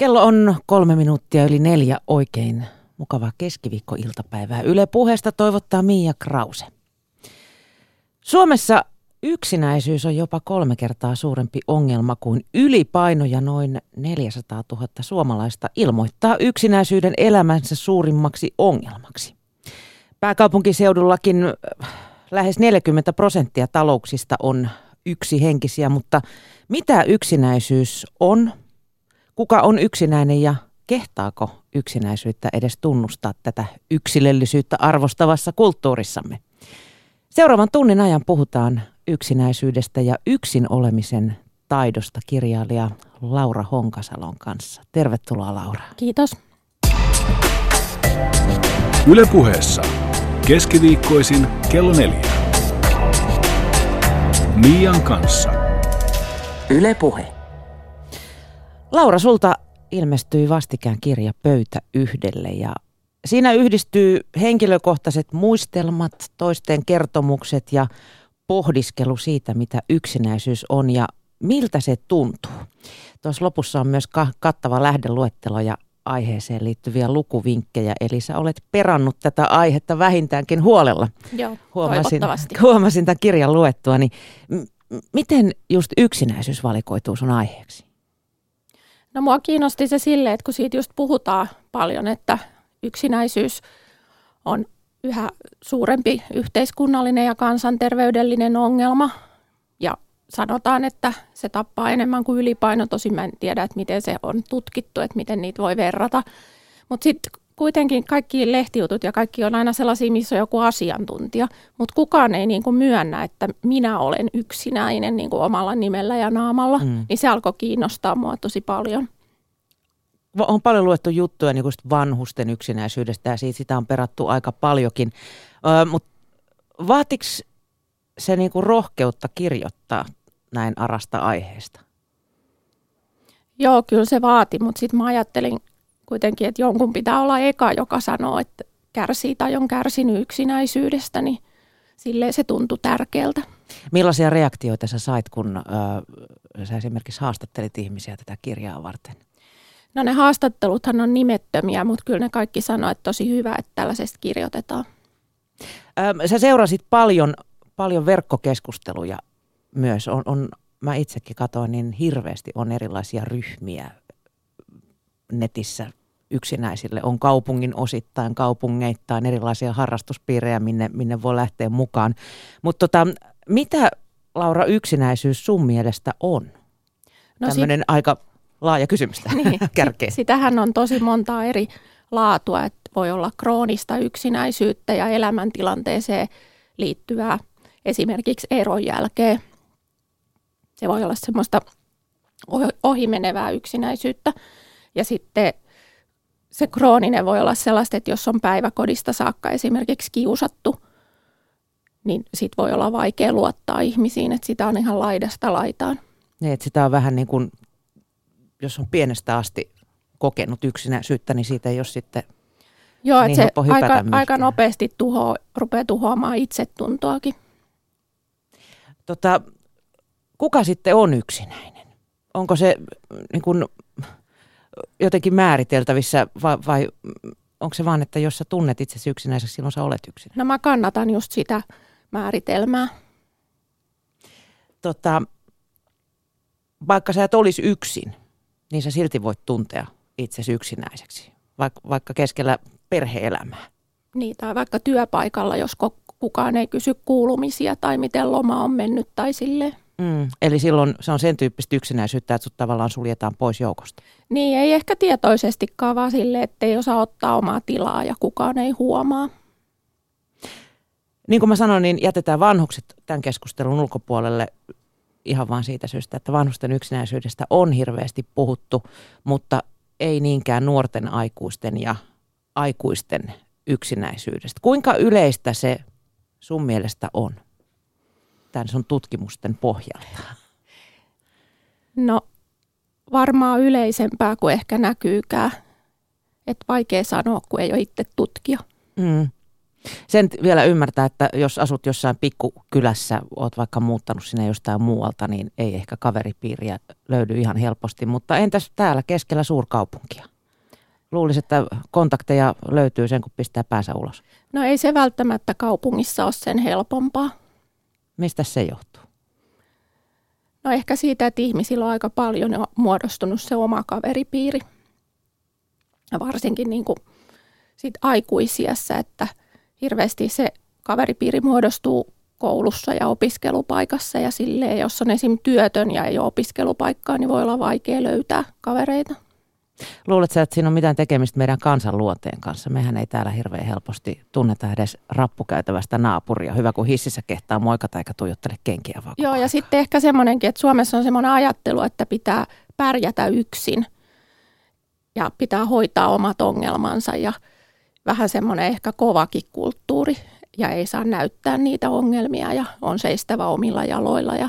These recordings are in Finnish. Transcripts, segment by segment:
Kello on kolme minuuttia yli neljä oikein. Mukavaa keskiviikkoiltapäivää. Yle puheesta toivottaa Miia Krause. Suomessa yksinäisyys on jopa kolme kertaa suurempi ongelma kuin ylipaino ja noin 400 000 suomalaista ilmoittaa yksinäisyyden elämänsä suurimmaksi ongelmaksi. Pääkaupunkiseudullakin äh, lähes 40 prosenttia talouksista on yksi henkisiä, mutta mitä yksinäisyys on Kuka on yksinäinen ja kehtaako yksinäisyyttä edes tunnustaa tätä yksilöllisyyttä arvostavassa kulttuurissamme? Seuraavan tunnin ajan puhutaan yksinäisyydestä ja yksin olemisen taidosta kirjailija Laura Honkasalon kanssa. Tervetuloa Laura. Kiitos. Ylepuheessa keskiviikkoisin kello neljä. Mian kanssa. Ylepuhe. Laura, sulta ilmestyi vastikään kirja Pöytä yhdelle ja siinä yhdistyy henkilökohtaiset muistelmat, toisten kertomukset ja pohdiskelu siitä, mitä yksinäisyys on ja miltä se tuntuu. Tuossa lopussa on myös kattava lähdeluettelo ja aiheeseen liittyviä lukuvinkkejä, eli sä olet perannut tätä aihetta vähintäänkin huolella. Joo, huomasin, huomasin tämän kirjan luettua, niin m- miten just yksinäisyys valikoituu sun aiheeksi? No mua kiinnosti se sille, että kun siitä just puhutaan paljon, että yksinäisyys on yhä suurempi yhteiskunnallinen ja kansanterveydellinen ongelma. Ja sanotaan, että se tappaa enemmän kuin ylipaino. Tosin mä en tiedä, että miten se on tutkittu, että miten niitä voi verrata. Mutta sitten kuitenkin kaikki lehtijutut ja kaikki on aina sellaisia, missä on joku asiantuntija, mutta kukaan ei niin kuin myönnä, että minä olen yksinäinen niin kuin omalla nimellä ja naamalla, mm. niin se alkoi kiinnostaa mua tosi paljon. On paljon luettu juttuja niin kuin vanhusten yksinäisyydestä ja siitä sitä on perattu aika paljonkin, öö, mutta vaatiko se niin kuin rohkeutta kirjoittaa näin arasta aiheesta? Joo, kyllä se vaati, mutta sitten mä ajattelin kuitenkin, että jonkun pitää olla eka, joka sanoo, että kärsii tai on kärsinyt yksinäisyydestä, niin silleen se tuntui tärkeältä. Millaisia reaktioita sä sait, kun äh, sä esimerkiksi haastattelit ihmisiä tätä kirjaa varten? No ne haastatteluthan on nimettömiä, mutta kyllä ne kaikki sanoo, että tosi hyvä, että tällaisesta kirjoitetaan. Ähm, sä seurasit paljon, paljon verkkokeskusteluja myös. On, on, mä itsekin katsoin, niin hirveästi on erilaisia ryhmiä netissä yksinäisille. On kaupungin osittain, kaupungeittain erilaisia harrastuspiirejä, minne, minne voi lähteä mukaan. Mutta tota, mitä Laura yksinäisyys sun mielestä on? No Tämmöinen sit... aika laaja kysymys niin, kärkeen. Sitähän on tosi montaa eri laatua, että voi olla kroonista yksinäisyyttä ja elämäntilanteeseen liittyvää esimerkiksi eron jälkeen. Se voi olla semmoista ohimenevää yksinäisyyttä. Ja sitten se krooninen voi olla sellaista, että jos on päiväkodista saakka esimerkiksi kiusattu, niin sit voi olla vaikea luottaa ihmisiin, että sitä on ihan laidasta laitaan. Niin, että sitä on vähän niin kuin, jos on pienestä asti kokenut yksinäisyyttä, niin siitä ei ole sitten Joo, niin että se aika, aika nopeasti tuho, rupeaa tuhoamaan itsetuntoakin. Tota, kuka sitten on yksinäinen? Onko se niin kuin jotenkin määriteltävissä vai, vai onko se vaan, että jos sä tunnet itsesi yksinäiseksi, silloin sä olet yksinäinen? No mä kannatan just sitä määritelmää. Tota, vaikka sä et olisi yksin, niin sä silti voit tuntea itsesi yksinäiseksi, vaikka, vaikka keskellä perheelämää. Niin, tai vaikka työpaikalla, jos kukaan ei kysy kuulumisia tai miten loma on mennyt tai silleen. Mm, eli silloin se on sen tyyppistä yksinäisyyttä, että sut tavallaan suljetaan pois joukosta. Niin, ei ehkä tietoisestikaan vaan sille, että ei osaa ottaa omaa tilaa ja kukaan ei huomaa. Niin kuin mä sanoin, niin jätetään vanhukset tämän keskustelun ulkopuolelle ihan vain siitä syystä, että vanhusten yksinäisyydestä on hirveästi puhuttu, mutta ei niinkään nuorten aikuisten ja aikuisten yksinäisyydestä. Kuinka yleistä se sun mielestä on? Tämän sun tutkimusten pohjalta? No varmaan yleisempää kuin ehkä näkyykään. Että vaikea sanoa, kun ei ole itse tutkija. Mm. Sen vielä ymmärtää, että jos asut jossain pikkukylässä, oot vaikka muuttanut sinne jostain muualta, niin ei ehkä kaveripiiriä löydy ihan helposti. Mutta entäs täällä keskellä suurkaupunkia? Luulisin, että kontakteja löytyy sen, kun pistää päänsä ulos. No ei se välttämättä kaupungissa ole sen helpompaa. Mistä se johtuu? No ehkä siitä, että ihmisillä on aika paljon jo muodostunut se oma kaveripiiri. Ja varsinkin niin kuin sit aikuisiässä, että hirveästi se kaveripiiri muodostuu koulussa ja opiskelupaikassa ja silleen, jos on esim. työtön ja ei ole opiskelupaikkaa, niin voi olla vaikea löytää kavereita. Luuletko että siinä on mitään tekemistä meidän kansan luonteen kanssa? Mehän ei täällä hirveän helposti tunneta edes rappukäytävästä naapuria. Hyvä, kun hississä kehtaa moikata eikä tuijottele kenkiä vaan. Joo, ja sitten ehkä semmoinenkin, että Suomessa on semmoinen ajattelu, että pitää pärjätä yksin ja pitää hoitaa omat ongelmansa ja vähän semmoinen ehkä kovakin kulttuuri ja ei saa näyttää niitä ongelmia ja on seistävä omilla jaloilla ja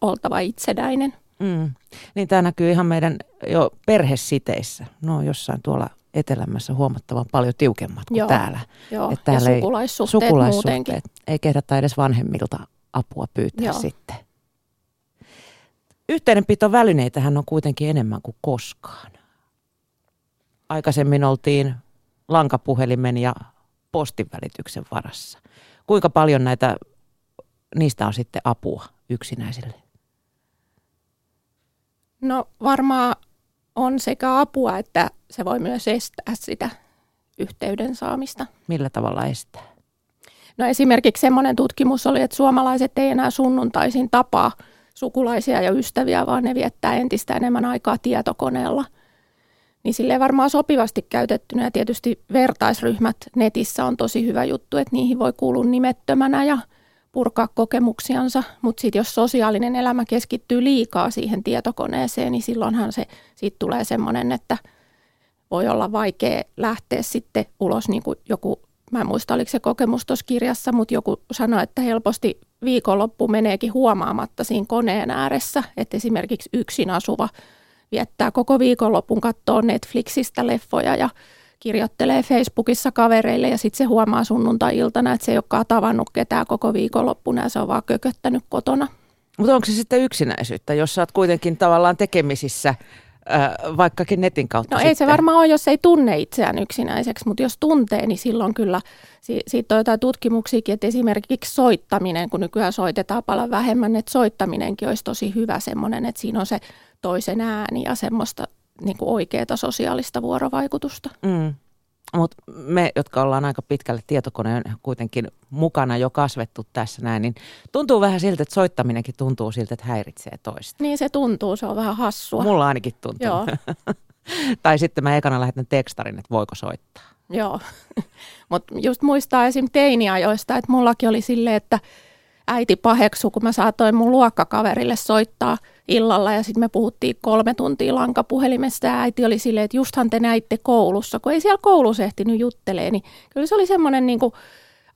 oltava itsenäinen. Mm. Niin tämä näkyy ihan meidän jo perhesiteissä. No jossain tuolla etelämässä huomattavan paljon tiukemmat kuin Joo, täällä. Joo, Että täällä ja ei- sukulaissuhteet, Sukulaissuhteet. muutenkin. Ei kehdata edes vanhemmilta apua pyytää Joo. sitten. Yhteydenpitovälineitähän on kuitenkin enemmän kuin koskaan. Aikaisemmin oltiin lankapuhelimen ja postin välityksen varassa. Kuinka paljon näitä, niistä on sitten apua yksinäisille? No varmaan on sekä apua että se voi myös estää sitä yhteyden saamista. Millä tavalla estää? No esimerkiksi semmoinen tutkimus oli, että suomalaiset ei enää sunnuntaisin tapaa sukulaisia ja ystäviä, vaan ne viettää entistä enemmän aikaa tietokoneella. Niin silleen varmaan sopivasti käytettynä ja tietysti vertaisryhmät netissä on tosi hyvä juttu, että niihin voi kuulua nimettömänä ja purkaa kokemuksiansa, mutta sitten jos sosiaalinen elämä keskittyy liikaa siihen tietokoneeseen, niin silloinhan se, siitä tulee semmoinen, että voi olla vaikea lähteä sitten ulos, niin kuin joku, mä en muista oliko se kokemus tuossa kirjassa, mutta joku sanoi, että helposti viikonloppu meneekin huomaamatta siinä koneen ääressä, että esimerkiksi yksin asuva viettää koko viikonlopun kattoo Netflixistä leffoja ja kirjoittelee Facebookissa kavereille ja sitten se huomaa sunnuntai-iltana, että se ei olekaan tavannut ketään koko viikonloppuna ja se on vaan kököttänyt kotona. Mutta onko se sitten yksinäisyyttä, jos sä oot kuitenkin tavallaan tekemisissä äh, vaikkakin netin kautta No sitten? ei se varmaan ole, jos ei tunne itseään yksinäiseksi, mutta jos tuntee, niin silloin kyllä, si- siitä on jotain tutkimuksiakin, että esimerkiksi soittaminen, kun nykyään soitetaan paljon vähemmän, että soittaminenkin olisi tosi hyvä semmoinen, että siinä on se toisen ääni ja semmoista niin kuin oikeaa sosiaalista vuorovaikutusta. Mm. Mutta me, jotka ollaan aika pitkälle tietokoneen kuitenkin mukana jo kasvettu tässä näin, niin tuntuu vähän siltä, että soittaminenkin tuntuu siltä, että häiritsee toista. Niin se tuntuu, se on vähän hassua. Mulla ainakin tuntuu. Joo, tai sitten mä ekana lähetän tekstarin, että voiko soittaa. joo. Mutta just muistaa esim. teiniajoista, että mullakin oli silleen, että äiti paheksu, kun mä saatoin mun luokkakaverille soittaa illalla ja sitten me puhuttiin kolme tuntia lankapuhelimessa ja äiti oli silleen, että justhan te näitte koulussa, kun ei siellä koulussa ehtinyt juttelee, niin kyllä se oli semmoinen niin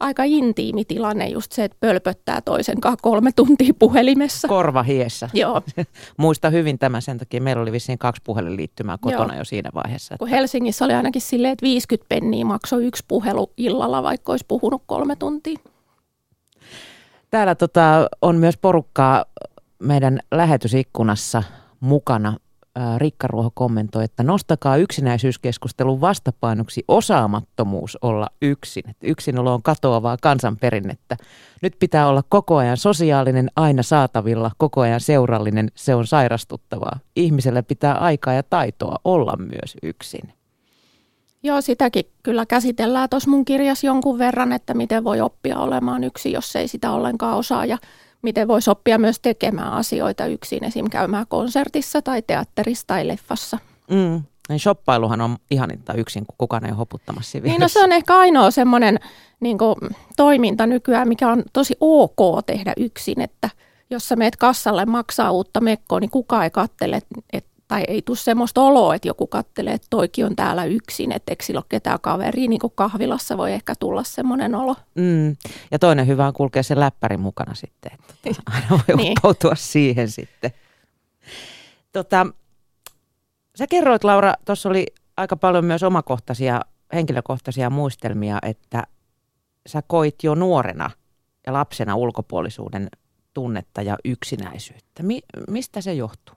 aika intiimi tilanne just se, että pölpöttää toisen kanssa kolme tuntia puhelimessa. Korva hiessä. Joo, Muista hyvin tämän sen takia. Meillä oli vissiin kaksi puhelinliittymää kotona Joo. jo siinä vaiheessa. kun Helsingissä oli ainakin silleen, että 50 penniä maksoi yksi puhelu illalla, vaikka olisi puhunut kolme tuntia. Täällä tota, on myös porukkaa meidän lähetysikkunassa mukana. Rikka Ruoho kommentoi, että nostakaa yksinäisyyskeskustelun vastapainoksi osaamattomuus olla yksin. Että yksinolo on katoavaa kansanperinnettä. Nyt pitää olla koko ajan sosiaalinen, aina saatavilla, koko ajan seurallinen. Se on sairastuttavaa. Ihmisellä pitää aikaa ja taitoa olla myös yksin. Joo, sitäkin kyllä käsitellään tuossa mun kirjassa jonkun verran, että miten voi oppia olemaan yksin, jos ei sitä ollenkaan osaa ja miten voisi oppia myös tekemään asioita yksin, esim. käymään konsertissa tai teatterissa tai leffassa. Mm. Niin shoppailuhan on ihaninta yksin, kun kukaan ei ole hoputtamassa siinä Niin no se on ehkä ainoa semmoinen niin toiminta nykyään, mikä on tosi ok tehdä yksin, että jos sä meet kassalle maksaa uutta mekkoa, niin kukaan ei kattele, et, tai ei tule semmoista oloa, että joku kattelee, että toikin on täällä yksin, että eikö sillä ole ketään kaveria, niin kuin kahvilassa voi ehkä tulla semmoinen olo. Mm. Ja toinen hyvä on kulkea sen läppärin mukana sitten. Että tota, aina voi Niin. niin. uppoutua siihen sitten. Tota, sä kerroit Laura, tuossa oli aika paljon myös omakohtaisia, henkilökohtaisia muistelmia, että sä koit jo nuorena ja lapsena ulkopuolisuuden tunnetta ja yksinäisyyttä. Mi- mistä se johtuu?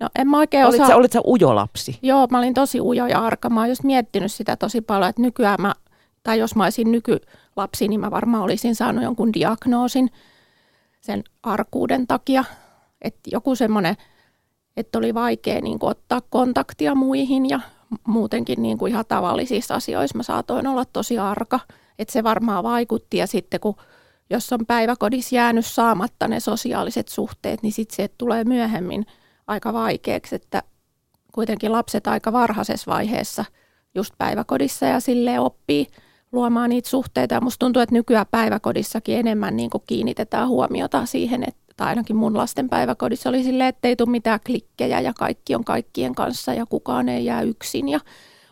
No en mä oikein olit, osaa... sä, olit sä ujo lapsi? Joo, mä olin tosi ujo ja arka. Mä oon just miettinyt sitä tosi paljon, että nykyään mä, tai jos mä olisin nykylapsi, niin mä varmaan olisin saanut jonkun diagnoosin sen arkuuden takia. Että joku semmoinen, että oli vaikea niin kuin, ottaa kontaktia muihin ja muutenkin niin kuin ihan tavallisissa asioissa mä saatoin olla tosi arka. Että se varmaan vaikutti ja sitten kun jos on päiväkodissa jäänyt saamatta ne sosiaaliset suhteet, niin sitten se tulee myöhemmin aika vaikeaksi, että kuitenkin lapset aika varhaisessa vaiheessa just päiväkodissa ja sille oppii luomaan niitä suhteita. Ja musta tuntuu, että nykyään päiväkodissakin enemmän niin kuin kiinnitetään huomiota siihen, että tai ainakin mun lasten päiväkodissa oli silleen, että ei tule mitään klikkejä ja kaikki on kaikkien kanssa ja kukaan ei jää yksin ja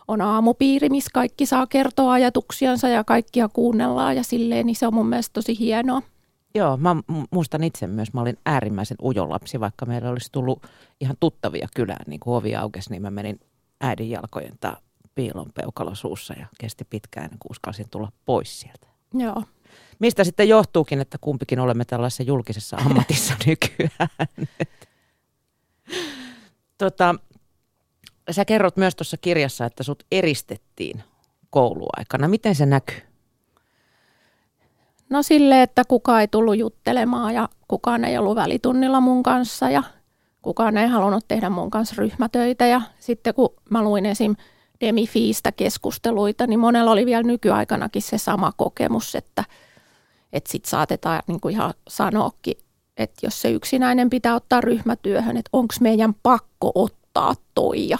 on aamupiiri, missä kaikki saa kertoa ajatuksiansa ja kaikkia kuunnellaan ja silleen, niin se on mun mielestä tosi hienoa. Joo, mä muistan itse myös, mä olin äärimmäisen ujo lapsi, vaikka meillä olisi tullut ihan tuttavia kylään, niin kuin ovi aukesi, niin mä menin äidin jalkojen tai piilon peukalo suussa ja kesti pitkään, kun uskalsin tulla pois sieltä. Joo. Mistä sitten johtuukin, että kumpikin olemme tällaisessa julkisessa ammatissa nykyään? tota, sä kerrot myös tuossa kirjassa, että sut eristettiin kouluaikana. Miten se näkyy? No sille, että kukaan ei tullut juttelemaan ja kukaan ei ollut välitunnilla mun kanssa ja kukaan ei halunnut tehdä mun kanssa ryhmätöitä. Ja sitten kun mä luin esim. Demi-fiistä keskusteluita, niin monella oli vielä nykyaikanakin se sama kokemus, että, että sit saatetaan niin kuin ihan sanoakin, että jos se yksinäinen pitää ottaa ryhmätyöhön, että onko meidän pakko ottaa toi ja,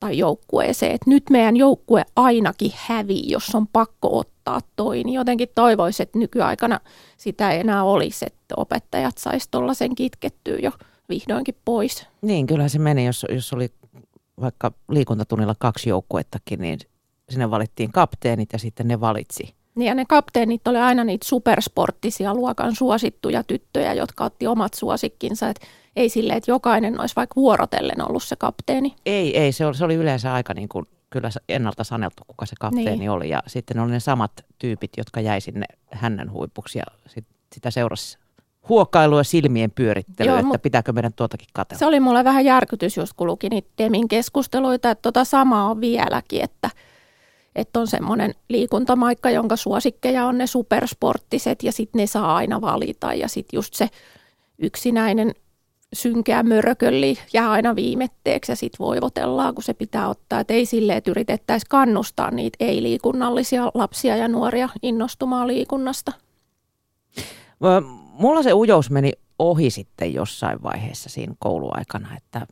tai joukkueeseen, että nyt meidän joukkue ainakin hävii, jos on pakko ottaa toi, niin jotenkin toivoisin, että nykyaikana sitä ei enää olisi, että opettajat saisi tuollaisen kitkettyä jo vihdoinkin pois. Niin, kyllä se meni, jos, jos oli vaikka liikuntatunnilla kaksi joukkuettakin, niin sinne valittiin kapteenit ja sitten ne valitsi. Niin ja ne kapteenit oli aina niitä supersporttisia luokan suosittuja tyttöjä, jotka otti omat suosikkinsa. Et ei sille, että jokainen olisi vaikka vuorotellen ollut se kapteeni. Ei, ei. Se oli, se oli yleensä aika niin kuin kyllä ennalta saneltu, kuka se kapteeni niin. oli. Ja sitten oli ne samat tyypit, jotka jäi sinne hänen huipuksi ja sit, sitä seurasi huokailua silmien pyörittelyä, Joo, että pitääkö meidän tuotakin katsella. Se oli mulle vähän järkytys, just kun luki niitä Demin keskusteluita, että tota samaa on vieläkin, että, että on semmoinen liikuntamaikka, jonka suosikkeja on ne supersporttiset ja sitten ne saa aina valita ja sitten just se yksinäinen synkeä mörkölli jää aina viimetteeksi ja sitten voivotellaan, kun se pitää ottaa. Et ei silleen, että yritettäisiin kannustaa niitä ei-liikunnallisia lapsia ja nuoria innostumaan liikunnasta. Mulla se ujous meni ohi sitten jossain vaiheessa siinä kouluaikana, että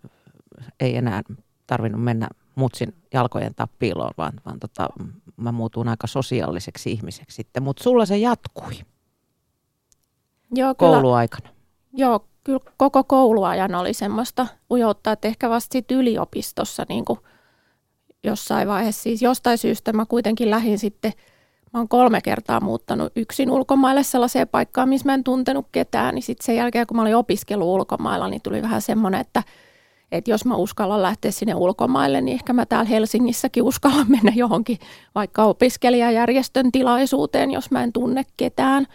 ei enää tarvinnut mennä mutsin jalkojen tappiiloon, vaan, vaan tota, mä muutuin aika sosiaaliseksi ihmiseksi sitten. Mutta sulla se jatkui Joo, kouluaikana. Kyllä, joo, kyllä koko kouluajan oli semmoista ujoutta, että ehkä vasta sitten yliopistossa niin kuin jossain vaiheessa. Siis jostain syystä mä kuitenkin lähdin sitten – Mä oon kolme kertaa muuttanut yksin ulkomaille sellaiseen paikkaan, missä mä en tuntenut ketään. Niin sitten sen jälkeen, kun mä olin opiskellut ulkomailla, niin tuli vähän semmoinen, että, että jos mä uskallan lähteä sinne ulkomaille, niin ehkä mä täällä Helsingissäkin uskallan mennä johonkin vaikka opiskelijajärjestön tilaisuuteen, jos mä en tunne ketään.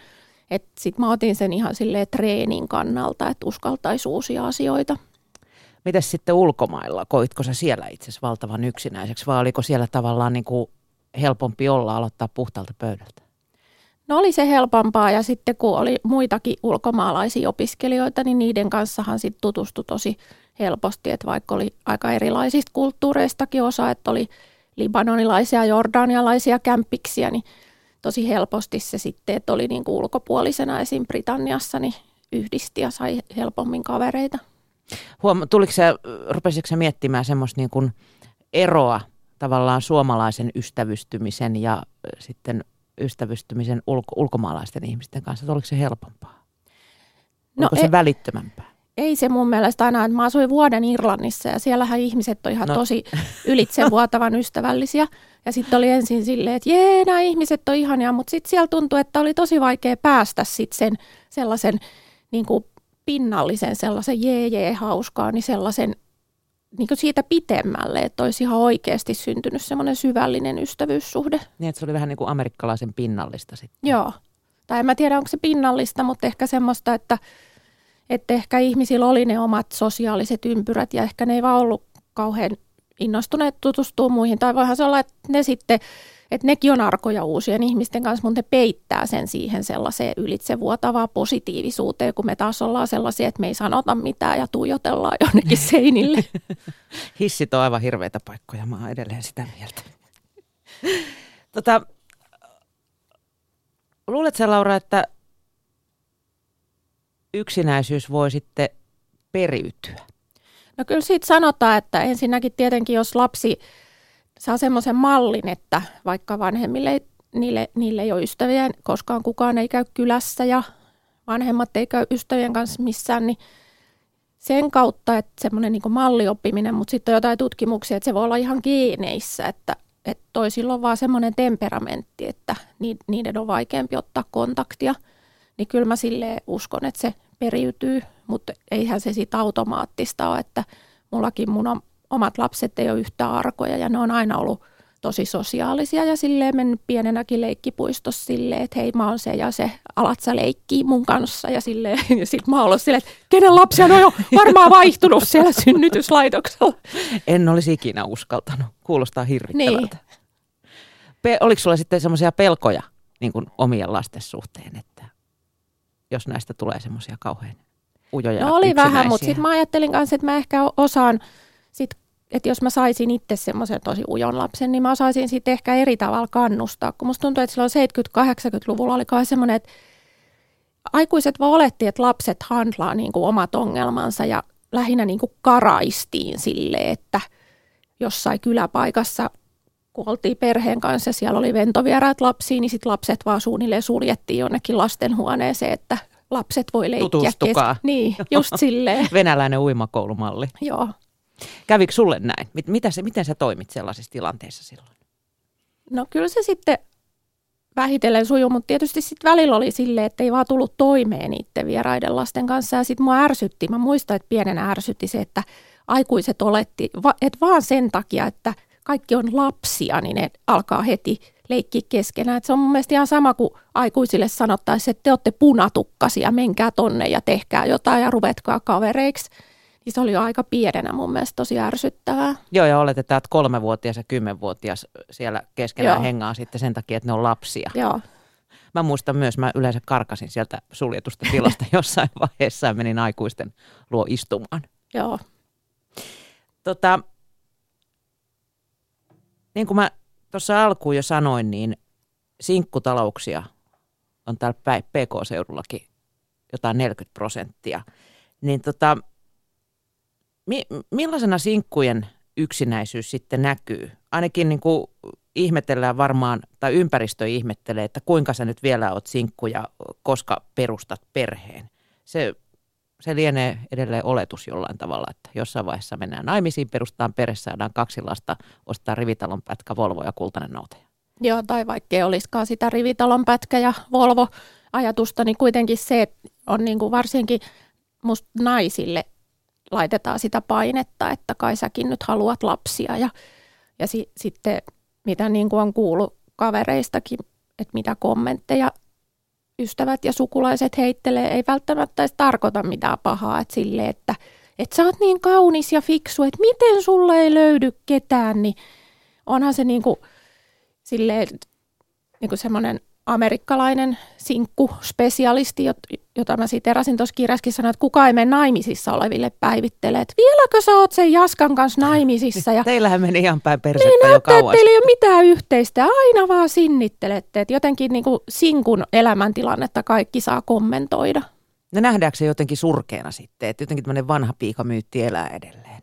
Sitten mä otin sen ihan silleen treenin kannalta, että uskaltaisi uusia asioita. Mitäs sitten ulkomailla? Koitko sä siellä itse valtavan yksinäiseksi vai oliko siellä tavallaan niin kuin helpompi olla aloittaa puhtaalta pöydältä? No oli se helpompaa ja sitten kun oli muitakin ulkomaalaisia opiskelijoita, niin niiden kanssahan sitten tutustui tosi helposti, että vaikka oli aika erilaisista kulttuureistakin osa, että oli libanonilaisia, jordanialaisia kämppiksiä, niin tosi helposti se sitten, että oli niin kuin ulkopuolisena esim. Britanniassa, niin yhdisti ja sai helpommin kavereita. Huom, tuliko se, rupesitko se miettimään semmoista niin kuin eroa tavallaan suomalaisen ystävystymisen ja sitten ystävystymisen ulko- ulkomaalaisten ihmisten kanssa? Oliko se helpompaa? No Onko se ei, välittömämpää? Ei se mun mielestä aina. Mä asuin vuoden Irlannissa ja siellähän ihmiset on ihan no. tosi ylitsevuotavan ystävällisiä. Ja sitten oli ensin silleen, että jee, nämä ihmiset on ihania, mutta sitten siellä tuntui, että oli tosi vaikea päästä sitten sen sellaisen niin kuin pinnallisen, sellaisen jee, jee, hauskaa, niin sellaisen niin siitä pitemmälle, että olisi ihan oikeasti syntynyt semmoinen syvällinen ystävyyssuhde. Niin, että se oli vähän niin kuin amerikkalaisen pinnallista sitten. Joo. Tai en mä tiedä, onko se pinnallista, mutta ehkä semmoista, että, että ehkä ihmisillä oli ne omat sosiaaliset ympyrät ja ehkä ne ei vaan ollut kauhean innostuneet tutustua muihin. Tai voihan se olla, että ne sitten, että nekin on arkoja uusien ihmisten kanssa, mutta ne peittää sen siihen sellaiseen ylitsevuotavaan positiivisuuteen, kun me taas ollaan sellaisia, että me ei sanota mitään ja tuijotellaan jonnekin seinille. Hissit on aivan hirveitä paikkoja, mä oon edelleen sitä mieltä. tota, luuletko Laura, että yksinäisyys voi sitten periytyä? No kyllä siitä sanotaan, että ensinnäkin tietenkin jos lapsi saa semmoisen mallin, että vaikka vanhemmille niille, niille ei ole ystäviä, koskaan kukaan ei käy kylässä ja vanhemmat ei käy ystävien kanssa missään, niin sen kautta, että semmoinen niin mallioppiminen, mutta sitten on jotain tutkimuksia, että se voi olla ihan geeneissä, että, että toisilla on vaan semmoinen temperamentti, että niiden on vaikeampi ottaa kontaktia, niin kyllä mä silleen uskon, että se periytyy, mutta eihän se siitä automaattista ole, että mullakin mun omat lapset ei ole yhtä arkoja ja ne on aina ollut tosi sosiaalisia ja silleen mennyt pienenäkin leikkipuistossa silleen, että hei mä oon se ja se, alat sä leikkii mun kanssa ja silleen, ja sit mä oon silleen, että kenen lapsia on jo varmaan vaihtunut siellä synnytyslaitoksella. En olisi ikinä uskaltanut, kuulostaa hirvittävältä. Niin. Pe- oliko sulla sitten semmoisia pelkoja niin kuin omien lasten suhteen, että jos näistä tulee semmoisia kauhean ujoja No oli vähän, mutta sitten mä ajattelin kanssa, että mä ehkä osaan, sit, että jos mä saisin itse semmoisen tosi ujon lapsen, niin mä osaisin sitten ehkä eri tavalla kannustaa. Kun musta tuntuu, että silloin 70-80-luvulla oli kai semmoinen, että aikuiset vaan oletti, että lapset handlaa niin kuin omat ongelmansa ja lähinnä niin kuin karaistiin sille, että jossain kyläpaikassa kun oltiin perheen kanssa, siellä oli ventovieraat lapsiin, niin sitten lapset vaan suunnilleen suljettiin jonnekin lastenhuoneeseen, että lapset voi leikkiä. Tutustukaa. Kes- niin, just silleen. Venäläinen uimakoulumalli. Joo. Kävikö sulle näin? Mitä se, miten sä toimit sellaisissa tilanteissa silloin? No kyllä se sitten vähitellen sujuu, mutta tietysti sitten välillä oli silleen, että ei vaan tullut toimeen niiden vieraiden lasten kanssa. Ja sitten mua ärsytti, mä muistan, että pienenä ärsytti se, että aikuiset oletti, että vaan sen takia, että kaikki on lapsia, niin ne alkaa heti leikkiä keskenään. Et se on mun mielestä ihan sama kuin aikuisille sanottaisiin, että te olette punatukkasia, menkää tonne ja tehkää jotain ja ruvetkaa kavereiksi. Niin se oli jo aika pienenä mun mielestä tosi ärsyttävää. Joo, ja oletetaan, että kolmevuotias ja kymmenvuotias siellä keskenään Joo. hengaa sitten sen takia, että ne on lapsia. Joo. Mä muistan myös, mä yleensä karkasin sieltä suljetusta tilasta jossain vaiheessa ja menin aikuisten luo istumaan. Joo. Tota, niin kuin mä tuossa alkuun jo sanoin, niin sinkkutalouksia on täällä PK-seudullakin jotain 40 prosenttia. Niin tota, mi- millaisena sinkkujen yksinäisyys sitten näkyy? Ainakin niin kuin ihmetellään varmaan, tai ympäristö ihmettelee, että kuinka sä nyt vielä oot sinkku ja koska perustat perheen. Se se lienee edelleen oletus jollain tavalla, että jossain vaiheessa mennään naimisiin, perustetaan perhe, saadaan kaksi lasta, ostaa rivitalon pätkä, Volvo ja kultainen noutaja. Joo, tai vaikka olisikaan sitä rivitalon pätkä ja Volvo ajatusta, niin kuitenkin se on niin kuin varsinkin musta naisille laitetaan sitä painetta, että kai säkin nyt haluat lapsia ja, ja si, sitten mitä niin kuin on kuullut kavereistakin, että mitä kommentteja ystävät ja sukulaiset heittelee, ei välttämättä edes tarkoita mitään pahaa, että sille, että, että sä oot niin kaunis ja fiksu, että miten sulle ei löydy ketään, niin onhan se niin kuin, silleen, niin kuin semmoinen amerikkalainen sinkku-spesialisti, jota mä siitä eräsin tuossa kirjaskin sanoin, että kuka ei mene naimisissa oleville päivittelee, että vieläkö sä oot sen Jaskan kanssa naimisissa. Ja, Teillähän meni ihan päin persettä niin, jo kauas. Teillä ei ole mitään yhteistä, aina vaan sinnittelette, että jotenkin niin kuin sinkun elämäntilannetta kaikki saa kommentoida. No nähdäänkö se jotenkin surkeana sitten, että jotenkin tämmöinen vanha piikamyytti elää edelleen?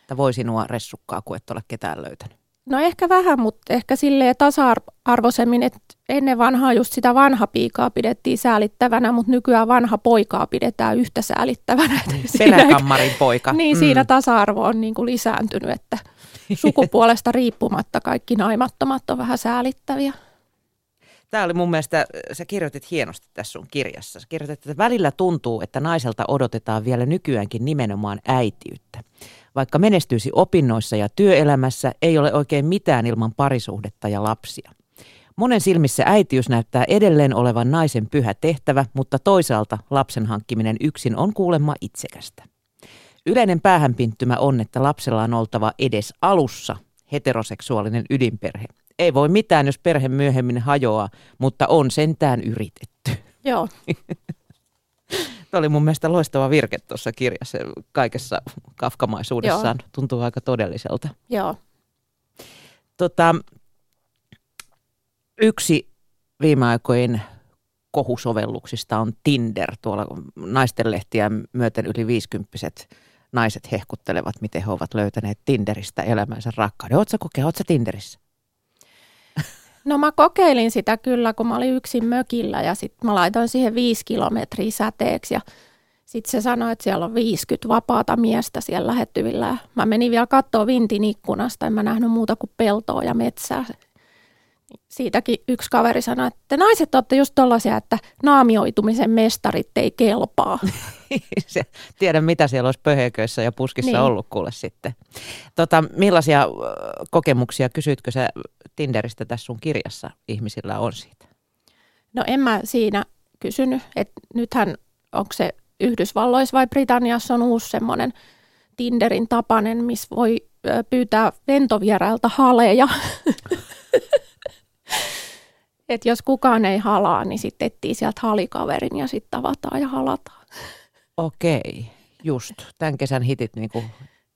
Että voi sinua ressukkaa, kun et ole ketään löytänyt. No ehkä vähän, mutta ehkä silleen tasa-arvoisemmin, että ennen vanhaa just sitä vanha piikaa pidettiin säälittävänä, mutta nykyään vanha poikaa pidetään yhtä säälittävänä. Peräkammarin poika. Niin, mm. siinä tasa-arvo on niin kuin lisääntynyt, että sukupuolesta riippumatta kaikki naimattomat on vähän säälittäviä. Tämä oli mun mielestä, sä kirjoitit hienosti tässä sun kirjassa. Sä kirjoitit, että välillä tuntuu, että naiselta odotetaan vielä nykyäänkin nimenomaan äitiyttä. Vaikka menestyisi opinnoissa ja työelämässä, ei ole oikein mitään ilman parisuhdetta ja lapsia. Monen silmissä äitiys näyttää edelleen olevan naisen pyhä tehtävä, mutta toisaalta lapsen hankkiminen yksin on kuulemma itsekästä. Yleinen päähänpinttymä on, että lapsella on oltava edes alussa heteroseksuaalinen ydinperhe. Ei voi mitään, jos perhe myöhemmin hajoaa, mutta on sentään yritetty. Joo. Tämä oli mun mielestä loistava virke tuossa kirjassa kaikessa kafkamaisuudessaan. Joo. Tuntuu aika todelliselta. Joo. Tota, yksi viime aikojen kohusovelluksista on Tinder. Tuolla naistenlehtiä myöten yli 50 naiset hehkuttelevat, miten he ovat löytäneet Tinderistä elämänsä rakkauden. Oletko kokea, oletko Tinderissä? No mä kokeilin sitä kyllä, kun mä olin yksin mökillä ja sitten mä laitoin siihen viisi kilometriä säteeksi ja sitten se sanoi, että siellä on 50 vapaata miestä siellä lähettyvillä. Mä menin vielä katsoa vintin ikkunasta, en mä nähnyt muuta kuin peltoa ja metsää. Siitäkin yksi kaveri sanoi, että naiset olette just tollaisia, että naamioitumisen mestarit ei kelpaa. Se, tiedä, mitä siellä olisi pöheköissä ja puskissa Niin. ollut kuule sitten. Tota, millaisia kokemuksia kysyitkö sä Tinderistä tässä sun kirjassa ihmisillä on siitä? No en mä siinä kysynyt, että nythän onko se Yhdysvalloissa vai Britanniassa on uusi semmoinen Tinderin tapainen, missä voi pyytää ventovierailta haleja. Et jos kukaan ei halaa, niin sitten etsii sieltä halikaverin ja sitten tavataan ja halataan. Okei, just. Tämän kesän hitit niin kuin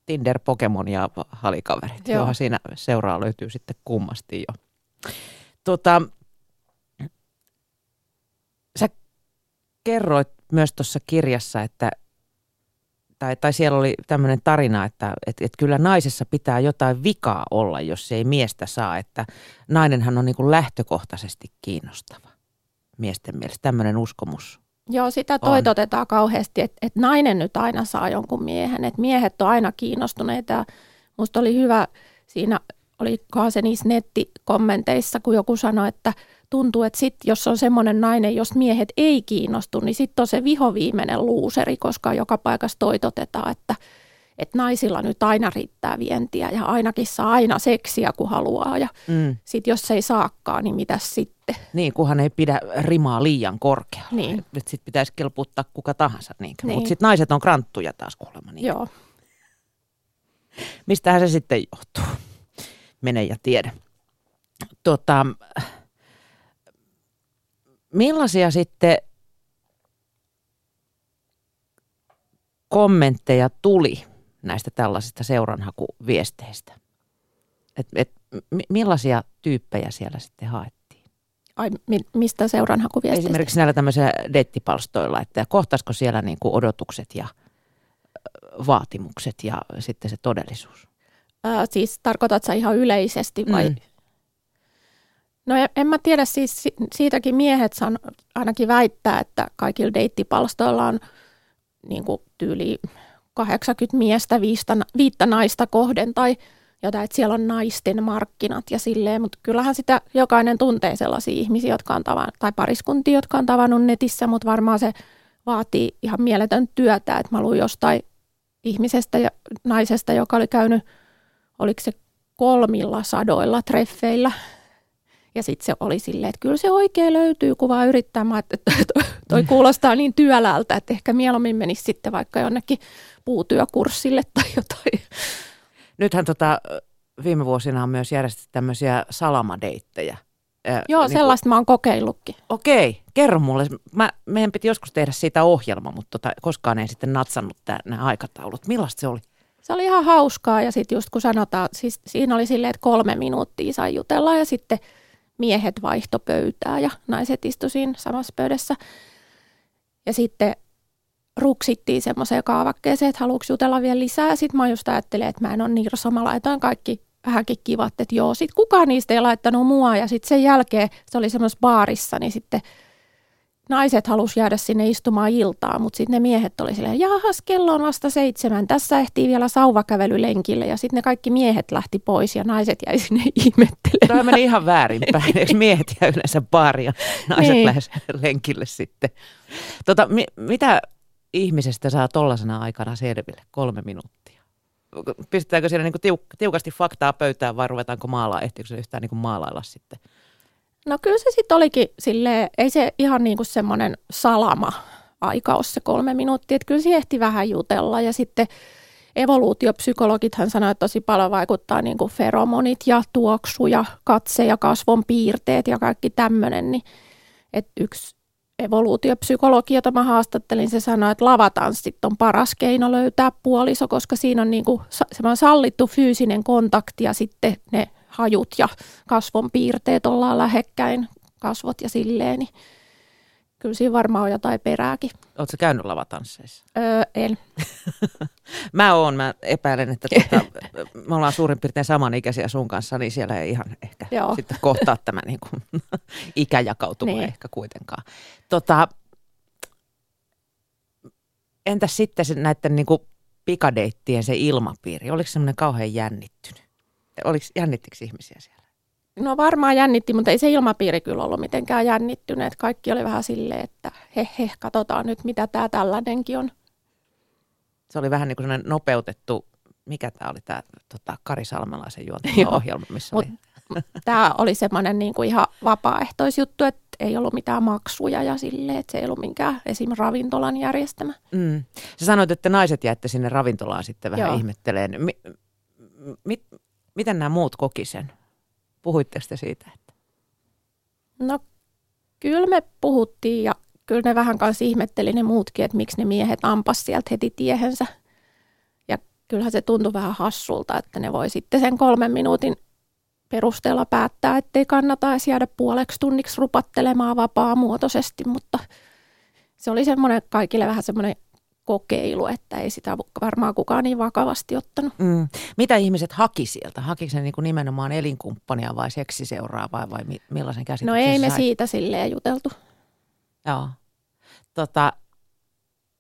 Tinder, Pokemon ja halikaverit. Joo. Joo. siinä seuraa löytyy sitten kummasti jo. Tota, sä kerroit myös tuossa kirjassa, että tai, tai siellä oli tämmöinen tarina, että et, et kyllä naisessa pitää jotain vikaa olla, jos se ei miestä saa. Että nainenhan on niin kuin lähtökohtaisesti kiinnostava miesten mielestä. Tämmöinen uskomus Joo, sitä toitotetaan kauheasti, että, että nainen nyt aina saa jonkun miehen, että miehet on aina kiinnostuneita. Ja musta oli hyvä, siinä olikohan se niissä nettikommenteissa, kun joku sanoi, että tuntuu, että sit, jos on semmoinen nainen, jos miehet ei kiinnostu, niin sitten on se vihoviimeinen luuseri, koska joka paikassa toitotetaan, että, että naisilla nyt aina riittää vientiä ja ainakin saa aina seksiä, kun haluaa. Ja Mm. sitten jos ei saakaan, niin mitäs sitten? Niin, kunhan ei pidä rimaa liian korkealla. Niin. Sitten pitäisi kelputtaa kuka tahansa. Niin. Niin. Mutta sitten naiset on kranttuja taas kuulemma. Niin. Joo. Mistähän se sitten johtuu? Mene ja tiedä. Tota, millaisia sitten kommentteja tuli näistä tällaisista seuranhakuviesteistä? Et, et, mi- millaisia tyyppejä siellä sitten haettiin? Ai, mi- mistä seuranhakuviesteistä? Esimerkiksi näillä tämmöisillä dettipalstoilla, että kohtaisiko siellä niin kuin odotukset ja vaatimukset ja sitten se todellisuus? Ää, siis tarkoitat sä ihan yleisesti vai? Mm. No en, mä tiedä, siis si- siitäkin miehet san, ainakin väittää, että kaikilla deittipalstoilla on niin kuin tyyli 80 miestä viistä, viittä naista kohden tai jotain, että siellä on naisten markkinat ja silleen, mutta kyllähän sitä jokainen tuntee sellaisia ihmisiä, jotka on tavannut, tai pariskuntia, jotka on tavannut netissä, mutta varmaan se vaatii ihan mieletön työtä, että mä luin jostain ihmisestä ja naisesta, joka oli käynyt, oliko se kolmilla sadoilla treffeillä, ja sitten se oli silleen, että kyllä se oikein löytyy, kun vaan yrittää. Mä että toi kuulostaa niin työläältä, että ehkä mieluummin menisi sitten vaikka jonnekin puutyökurssille tai jotain. Nythän tota, viime vuosina on myös järjestetty tämmöisiä salamadeittejä. Ö, Joo, niin sellaista mä oon kokeillutkin. Okei, kerro mulle. Mä, meidän piti joskus tehdä siitä ohjelma, mutta tota, koskaan ei sitten natsannut nämä aikataulut. Millaista se oli? Se oli ihan hauskaa ja sitten just kun sanotaan, siis siinä oli silleen, että kolme minuuttia sai jutella ja sitten miehet vaihto pöytää ja naiset istu siinä samassa pöydässä. Ja sitten ruksittiin semmoiseen kaavakkeeseen, että haluatko jutella vielä lisää. Sitten mä just ajattelin, että mä en ole Nirso, mä laitoin kaikki vähänkin kivat, että joo. Sitten kukaan niistä ei laittanut mua ja sitten sen jälkeen se oli semmoisessa baarissa, niin sitten naiset halusi jäädä sinne istumaan iltaa, mutta sitten ne miehet oli silleen, jahas, kello on vasta seitsemän, tässä ehtii vielä sauvakävelylenkille. Ja sitten ne kaikki miehet lähti pois ja naiset jäi sinne ihmettelemään. Tämä meni ihan väärinpäin. Eikö miehet ja yleensä baari ja naiset Niin. lähes lenkille sitten? Tota, mi, mitä ihmisestä saa tollasena aikana selville? Kolme minuuttia. pistetäänkö siellä niin kuin tiuk- tiukasti faktaa pöytään vai ruvetaanko maalaa, ehtiikö se yhtään niin kuin maalailla sitten? No kyllä se sitten olikin sille ei se ihan niin kuin semmoinen salama aika ole se kolme minuuttia, että kyllä se ehti vähän jutella. Ja sitten evoluutiopsykologithan sanoo, että tosi paljon vaikuttaa niin kuin feromonit ja tuoksu ja katse ja kasvon piirteet ja kaikki tämmöinen, niin että yksi evoluutiopsykologi, jota mä haastattelin, se sanoi, että lavatanssit on paras keino löytää puoliso, koska siinä on niin kuin sallittu fyysinen kontakti ja sitten ne hajut ja kasvon piirteet ollaan lähekkäin, kasvot ja silleen, niin kyllä siinä varmaan on jotain perääkin. Oletko käynyt lavatansseissa? Öö, en. mä oon, mä epäilen, että tuota, me ollaan suurin piirtein samanikäisiä sun kanssa, niin siellä ei ihan ehkä Joo. sitten kohtaa tämä niin kuin, ikäjakautuma niin. ehkä kuitenkaan. Tota, entäs sitten näiden niin kuin pikadeittien se ilmapiiri, oliko semmoinen kauhean jännittynyt? Oliko, jännittikö ihmisiä siellä? No varmaan jännitti, mutta ei se ilmapiiri kyllä ollut mitenkään jännittynyt. Kaikki oli vähän silleen, että he he, katsotaan nyt mitä tämä tällainenkin on. Se oli vähän niin kuin nopeutettu, mikä tämä oli tämä tota, Kari Salmelaisen juontama ohjelma, missä Mut, oli. Tämä oli semmoinen niin kuin ihan vapaaehtoisjuttu, että ei ollut mitään maksuja ja silleen, että se ei ollut minkään esim. ravintolan järjestämä. Mm. Sä sanoit, että naiset jäitte sinne ravintolaan sitten vähän Joo. ihmetteleen. Mi- mi- miten nämä muut koki sen? Puhuitteko te siitä? Että? No kyllä me puhuttiin ja kyllä ne vähän kanssa ihmetteli ne muutkin, että miksi ne miehet ampas sieltä heti tiehensä. Ja kyllähän se tuntui vähän hassulta, että ne voi sitten sen kolmen minuutin perusteella päättää, ettei kannata edes jäädä puoleksi tunniksi rupattelemaan vapaa-muotoisesti, mutta se oli semmoinen kaikille vähän semmoinen kokeilu, että ei sitä varmaan kukaan niin vakavasti ottanut. Mm. Mitä ihmiset haki sieltä? Hakiko se niin kuin nimenomaan elinkumppania vai seksiseuraa vai, vai millaisen käsityksen No ei me sait? siitä silleen juteltu. Joo. Tota,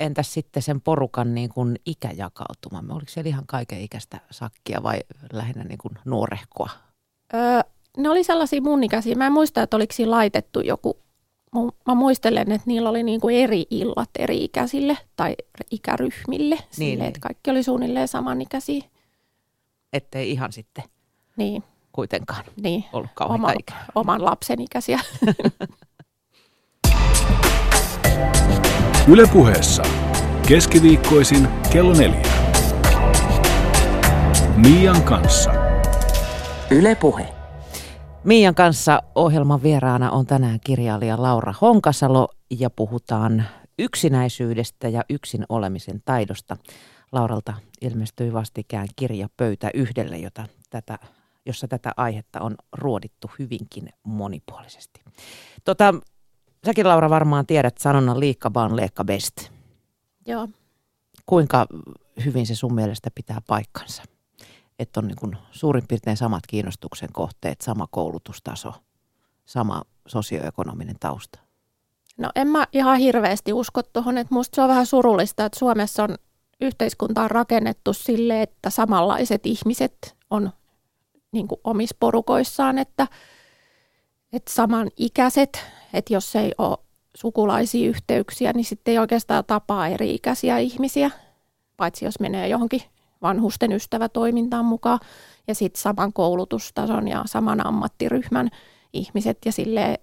entäs sitten sen porukan niin kuin ikäjakautuma? Oliko siellä ihan kaiken ikäistä sakkia vai lähinnä niin kuin nuorehkoa? Öö, ne oli sellaisia mun ikäisiä. Mä en muista, että oliko siinä laitettu joku mä muistelen, että niillä oli niinku eri illat eri ikäisille tai ikäryhmille, niin, sille, niin. että kaikki oli suunnilleen samanikäisiä. Ettei ihan sitten niin. kuitenkaan niin. ollut kauhean Oma, Oman lapsen ikäisiä. Ylepuheessa keskiviikkoisin kello neljä. Mian kanssa. Ylepuhe. Miian kanssa ohjelman vieraana on tänään kirjailija Laura Honkasalo ja puhutaan yksinäisyydestä ja yksin olemisen taidosta. Lauralta ilmestyi vastikään kirja Pöytä yhdelle, jota tätä, jossa tätä aihetta on ruodittu hyvinkin monipuolisesti. Tota, säkin Laura varmaan tiedät sanonnan liikka vaan leikka best. Joo. Kuinka hyvin se sun mielestä pitää paikkansa? Että on niin kuin suurin piirtein samat kiinnostuksen kohteet, sama koulutustaso, sama sosioekonominen tausta? No en mä ihan hirveästi usko tuohon, että musta se on vähän surullista, että Suomessa on yhteiskunta on rakennettu sille, että samanlaiset ihmiset on niin kuin omissa porukoissaan, että, että samanikäiset, että jos ei ole sukulaisia yhteyksiä, niin sitten ei oikeastaan tapaa eri-ikäisiä ihmisiä, paitsi jos menee johonkin vanhusten ystävätoimintaan mukaan ja sitten saman koulutustason ja saman ammattiryhmän ihmiset ja sille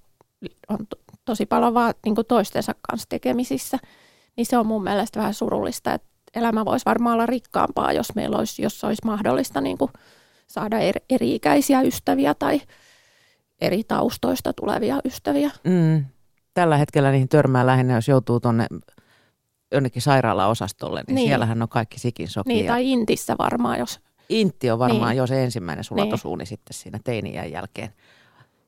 on tosi paljon vaan niin toistensa kanssa tekemisissä, niin se on mun mielestä vähän surullista, että elämä voisi varmaan olla rikkaampaa, jos meillä olisi, jos olisi mahdollista niin kuin saada eri, eri-ikäisiä ystäviä tai eri taustoista tulevia ystäviä. Mm. Tällä hetkellä niihin törmää lähinnä, jos joutuu tuonne jonnekin sairaalaosastolle, niin, niin. siellähän on kaikki sikin sokia. Niin, tai Intissä varmaan, jos... Intti on varmaan niin. jo se ensimmäinen sulatosuuni niin. sitten siinä teiniän jälkeen.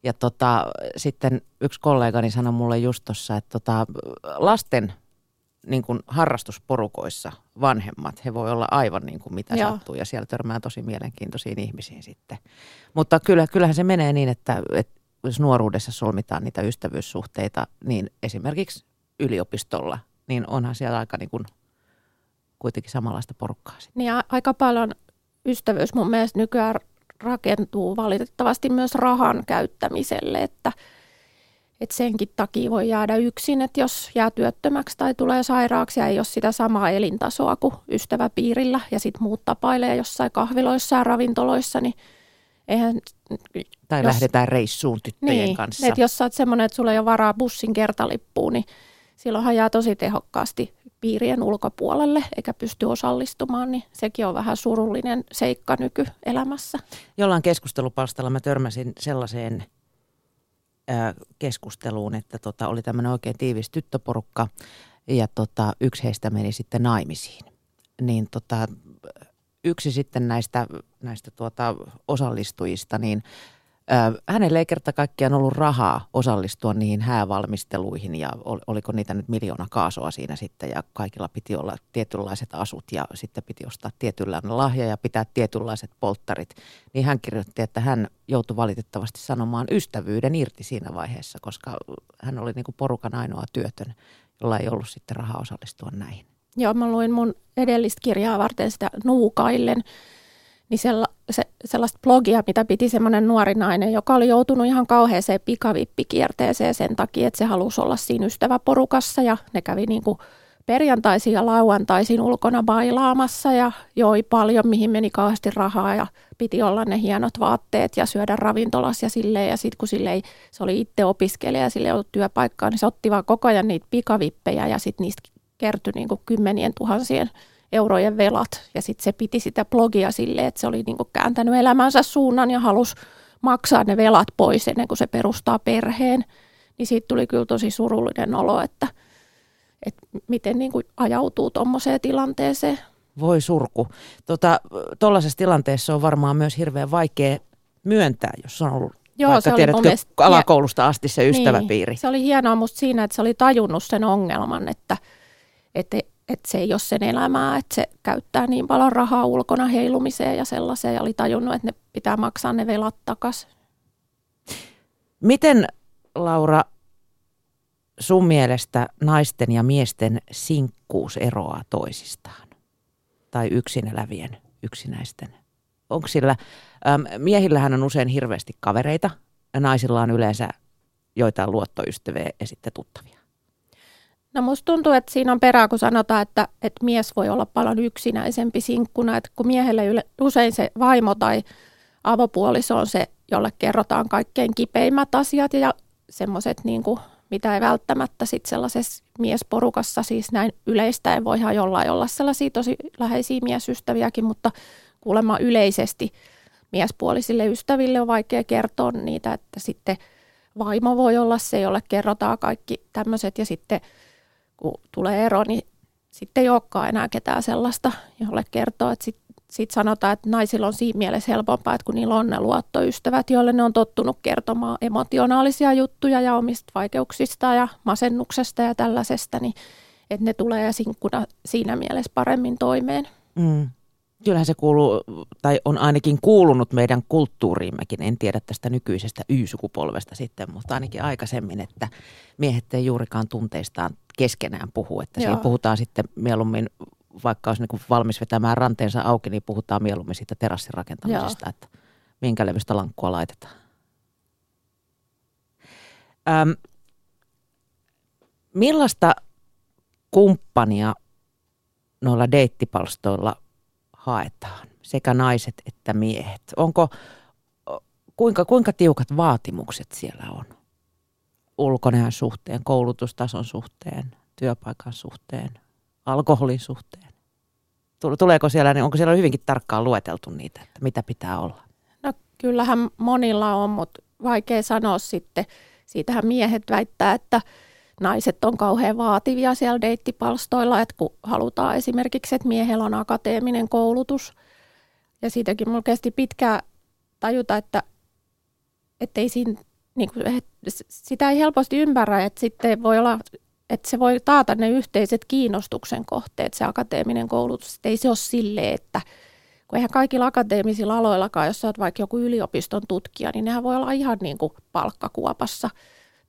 Ja tota, sitten yksi kollegani sanoi mulle just tuossa, että tota, lasten niin kuin harrastusporukoissa vanhemmat, he voi olla aivan niin kuin mitä Joo. sattuu ja siellä törmää tosi mielenkiintoisiin ihmisiin sitten. Mutta kyllä, kyllähän se menee niin, että, että jos nuoruudessa solmitaan niitä ystävyyssuhteita, niin esimerkiksi yliopistolla niin onhan siellä aika niin kuin kuitenkin samanlaista porukkaa. Sitten. Niin aika paljon ystävyys mun mielestä nykyään rakentuu valitettavasti myös rahan käyttämiselle, että, että senkin takia voi jäädä yksin, että jos jää työttömäksi tai tulee sairaaksi ja ei ole sitä samaa elintasoa kuin ystäväpiirillä ja sitten muut tapailee jossain kahviloissa ja ravintoloissa, niin eihän... Tai jos, lähdetään reissuun tyttöjen niin, kanssa. Että jos sä oot semmoinen, että sulla ei ole varaa bussin kertalippuun, niin silloinhan jää tosi tehokkaasti piirien ulkopuolelle eikä pysty osallistumaan, niin sekin on vähän surullinen seikka nykyelämässä. Jollain keskustelupalstalla mä törmäsin sellaiseen keskusteluun, että tota, oli tämmöinen oikein tiivis tyttöporukka ja tota, yksi heistä meni sitten naimisiin. Niin tota, yksi sitten näistä, näistä tuota, osallistujista, niin hänelle ei kerta kaikkiaan ollut rahaa osallistua niihin häävalmisteluihin ja oliko niitä nyt miljoona kaasoa siinä sitten ja kaikilla piti olla tietynlaiset asut ja sitten piti ostaa tietynlainen lahja ja pitää tietynlaiset polttarit. Niin hän kirjoitti, että hän joutui valitettavasti sanomaan ystävyyden irti siinä vaiheessa, koska hän oli niin kuin porukan ainoa työtön, jolla ei ollut sitten rahaa osallistua näihin. Joo, mä luin mun edellistä kirjaa varten sitä Nuukaillen niin se, sellaista blogia, mitä piti semmoinen nuori nainen, joka oli joutunut ihan kauheeseen pikavippikierteeseen sen takia, että se halusi olla siinä ystäväporukassa ja ne kävi niin kuin perjantaisin ja lauantaisin ulkona bailaamassa ja joi paljon, mihin meni kauheasti rahaa ja piti olla ne hienot vaatteet ja syödä ravintolassa ja silleen. Ja sitten kun sille ei, se oli itse opiskelija ja sille ei ollut työpaikkaa, niin se otti vaan koko ajan niitä pikavippejä ja sitten niistä kertyi niin kuin kymmenien tuhansien eurojen velat. Ja sitten se piti sitä blogia silleen, että se oli niinku kääntänyt elämänsä suunnan ja halusi maksaa ne velat pois ennen kuin se perustaa perheen. Niin siitä tuli kyllä tosi surullinen olo, että, että miten niinku ajautuu tuommoiseen tilanteeseen. Voi surku. Tuollaisessa tota, tilanteessa on varmaan myös hirveän vaikea myöntää, jos on ollut Joo, Vaikka se tiedätkö, oli mielestä, alakoulusta asti se niin, ystäväpiiri. Niin, se oli hienoa musta siinä, että se oli tajunnut sen ongelman, että, että että se ei ole sen elämää, että se käyttää niin paljon rahaa ulkona heilumiseen ja sellaiseen ja oli tajunnut, että ne pitää maksaa ne velat takaisin. Miten Laura sun mielestä naisten ja miesten sinkkuus eroaa toisistaan? Tai yksin elävien yksinäisten? Onko sillä, äm, miehillähän on usein hirveästi kavereita ja naisilla on yleensä joitain luottoystäviä ja sitten tuttavia. No musta tuntuu, että siinä on perää, kun sanotaan, että, että mies voi olla paljon yksinäisempi sinkkuna, että kun miehelle yle, usein se vaimo tai avopuoliso on se, jolle kerrotaan kaikkein kipeimmät asiat ja semmoiset, niin kuin, mitä ei välttämättä sit sellaisessa miesporukassa, siis näin yleistäen voihan jollain olla sellaisia tosi läheisiä miesystäviäkin, mutta kuulemma yleisesti miespuolisille ystäville on vaikea kertoa niitä, että sitten vaimo voi olla se, jolle kerrotaan kaikki tämmöiset ja sitten – kun tulee ero, niin sitten ei olekaan enää ketään sellaista, jolle kertoo, että sitten sit sanotaan, että naisilla on siinä mielessä helpompaa, että kun niillä on ne luottoystävät, joille ne on tottunut kertomaan emotionaalisia juttuja ja omista vaikeuksista ja masennuksesta ja tällaisesta, niin että ne tulee sinkkuna siinä mielessä paremmin toimeen. Mm kyllähän se kuuluu, tai on ainakin kuulunut meidän kulttuuriimmekin, en tiedä tästä nykyisestä Y-sukupolvesta sitten, mutta ainakin aikaisemmin, että miehet ei juurikaan tunteistaan keskenään puhu, että siinä puhutaan sitten mieluummin, vaikka olisi niin valmis vetämään ranteensa auki, niin puhutaan mieluummin siitä terassin rakentamisesta, Joo. että minkä levystä lankkua laitetaan. Öm, millaista kumppania noilla deittipalstoilla – haetaan, sekä naiset että miehet? Onko, kuinka, kuinka tiukat vaatimukset siellä on? Ulkonäön suhteen, koulutustason suhteen, työpaikan suhteen, alkoholin suhteen? Tuleeko siellä, niin onko siellä hyvinkin tarkkaan lueteltu niitä, että mitä pitää olla? No kyllähän monilla on, mutta vaikea sanoa sitten. Siitähän miehet väittää, että naiset on kauhean vaativia siellä deittipalstoilla, että kun halutaan esimerkiksi, että miehellä on akateeminen koulutus. Ja siitäkin mulla kesti pitkään tajuta, että, ei siinä, niin kuin, että sitä ei helposti ymmärrä, että sitten voi olla, että se voi taata ne yhteiset kiinnostuksen kohteet, se akateeminen koulutus. Että ei se ole silleen, että kun eihän kaikilla akateemisilla aloillakaan, jos olet vaikka joku yliopiston tutkija, niin nehän voi olla ihan niin kuin palkkakuopassa –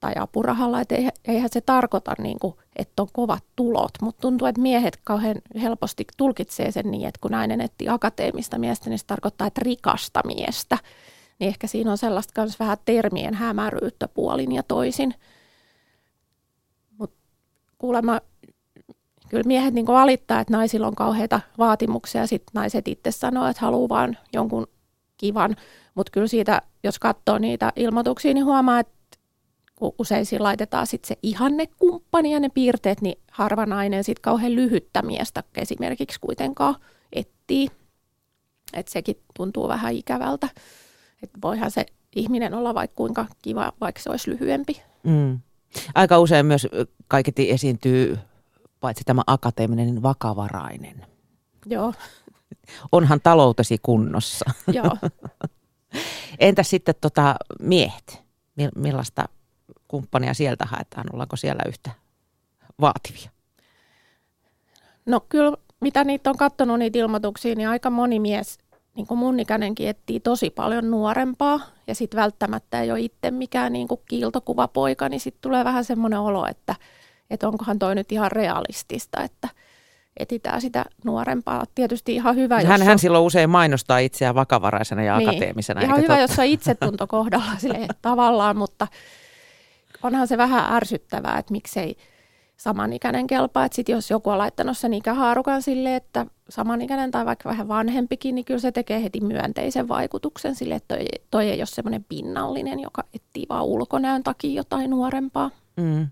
tai apurahalla, että eihän se tarkoita, niin kuin, että on kovat tulot, mutta tuntuu, että miehet kauhean helposti tulkitsee sen niin, että kun nainen etti akateemista miestä, niin se tarkoittaa, että rikasta miestä. Niin ehkä siinä on sellaista myös vähän termien hämäryyttä puolin ja toisin. kuulemma kyllä miehet niin valittaa, että naisilla on kauheita vaatimuksia ja sitten naiset itse sanoo, että haluaa vaan jonkun kivan. Mutta kyllä siitä, jos katsoo niitä ilmoituksia, niin huomaa, että usein siinä laitetaan sitten se ihannekumppani ja ne piirteet, niin harva nainen sitten kauhean lyhyttä miestä esimerkiksi kuitenkaan etsii. Että sekin tuntuu vähän ikävältä. Että voihan se ihminen olla vaikka kuinka kiva, vaikka se olisi lyhyempi. Mm. Aika usein myös kaiketi esiintyy paitsi tämä akateeminen, niin vakavarainen. Joo. Onhan taloutesi kunnossa. Joo. Entä sitten tota miehet? Millaista kumppania sieltä haetaan? Ollaanko siellä yhtä vaativia? No kyllä, mitä niitä on katsonut niitä ilmoituksia, niin aika moni mies, niin kuin mun ikäinenkin, etsii tosi paljon nuorempaa. Ja sitten välttämättä ei ole itse mikään niin kuin kiiltokuvapoika, niin sitten tulee vähän semmoinen olo, että, että onkohan toi nyt ihan realistista, että etitään sitä nuorempaa. Tietysti ihan hyvä, hän, jos hän on... silloin usein mainostaa itseään vakavaraisena ja niin, akateemisena. Ihan hyvä, totta? jos on itsetunto kohdalla sille, tavallaan, mutta onhan se vähän ärsyttävää, että miksei samanikäinen kelpaa. Että sit jos joku on laittanut sen ikähaarukan sille, että samanikäinen tai vaikka vähän vanhempikin, niin kyllä se tekee heti myönteisen vaikutuksen sille, että toi, toi ei ole semmoinen pinnallinen, joka etsii vaan ulkonäön takia jotain nuorempaa. Mm.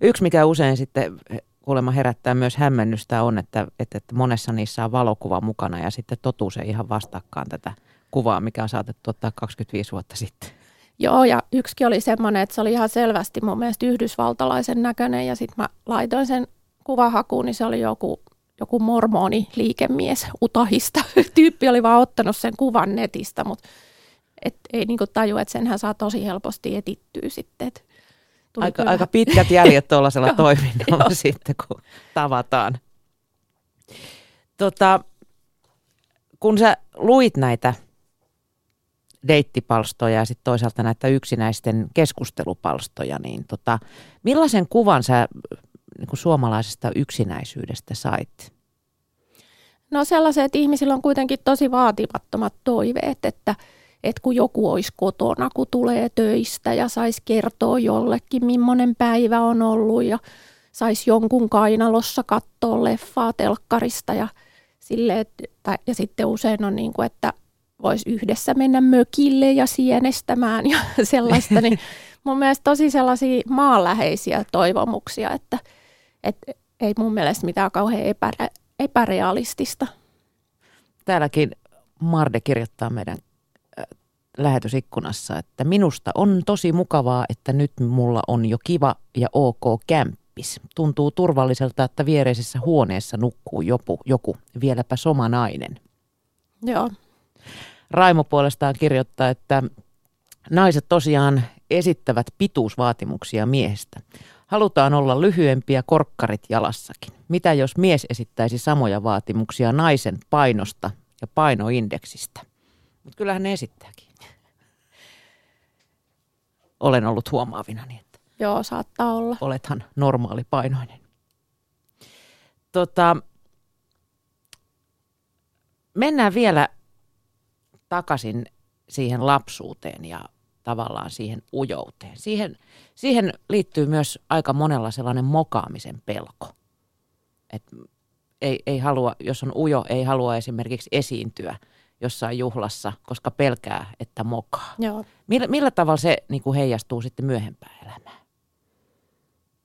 Yksi, mikä usein sitten kuulemma herättää myös hämmennystä on, että, että, että monessa niissä on valokuva mukana ja sitten totuus ei ihan vastakkaan tätä kuvaa, mikä on saatettu ottaa 25 vuotta sitten. Joo, ja yksikin oli semmoinen, että se oli ihan selvästi mun mielestä yhdysvaltalaisen näköinen, ja sitten mä laitoin sen kuvahakuun, niin se oli joku, joku mormoni liikemies Utahista. Tyyppi oli vaan ottanut sen kuvan netistä, mutta et ei niinku taju, että senhän saa tosi helposti etittyä sitten. Et aika, aika pitkät jäljet tuollaisella toiminnalla sitten, kun tavataan. Tota, kun sä luit näitä deittipalstoja ja sitten toisaalta näitä yksinäisten keskustelupalstoja, niin tota, millaisen kuvan sä niin kuin suomalaisesta yksinäisyydestä sait? No sellaiset, että ihmisillä on kuitenkin tosi vaatimattomat toiveet, että, että kun joku olisi kotona, kun tulee töistä ja saisi kertoa jollekin, millainen päivä on ollut ja saisi jonkun kainalossa katsoa leffaa telkkarista ja, sille, että, ja sitten usein on niin kuin, että voisi yhdessä mennä mökille ja sienestämään ja sellaista, niin mun mielestä tosi sellaisia maanläheisiä toivomuksia, että, että ei mun mielestä mitään kauhean epärä, epärealistista. Täälläkin Marde kirjoittaa meidän äh, lähetysikkunassa, että minusta on tosi mukavaa, että nyt mulla on jo kiva ja ok kämppis. Tuntuu turvalliselta, että viereisessä huoneessa nukkuu joku, joku vieläpä somanainen. Joo. Raimo puolestaan kirjoittaa, että naiset tosiaan esittävät pituusvaatimuksia miehestä. Halutaan olla lyhyempiä korkkarit jalassakin. Mitä jos mies esittäisi samoja vaatimuksia naisen painosta ja painoindeksistä? Mutta kyllähän ne esittääkin. Olen ollut huomaavina niin, että Joo, saattaa olla. Olethan normaali painoinen. Tota, mennään vielä takaisin siihen lapsuuteen ja tavallaan siihen ujouteen. Siihen, siihen liittyy myös aika monella sellainen mokaamisen pelko. Et ei, ei halua, jos on ujo, ei halua esimerkiksi esiintyä jossain juhlassa, koska pelkää, että mokaa. Joo. Millä, millä tavalla se niin kuin heijastuu sitten myöhempään elämään?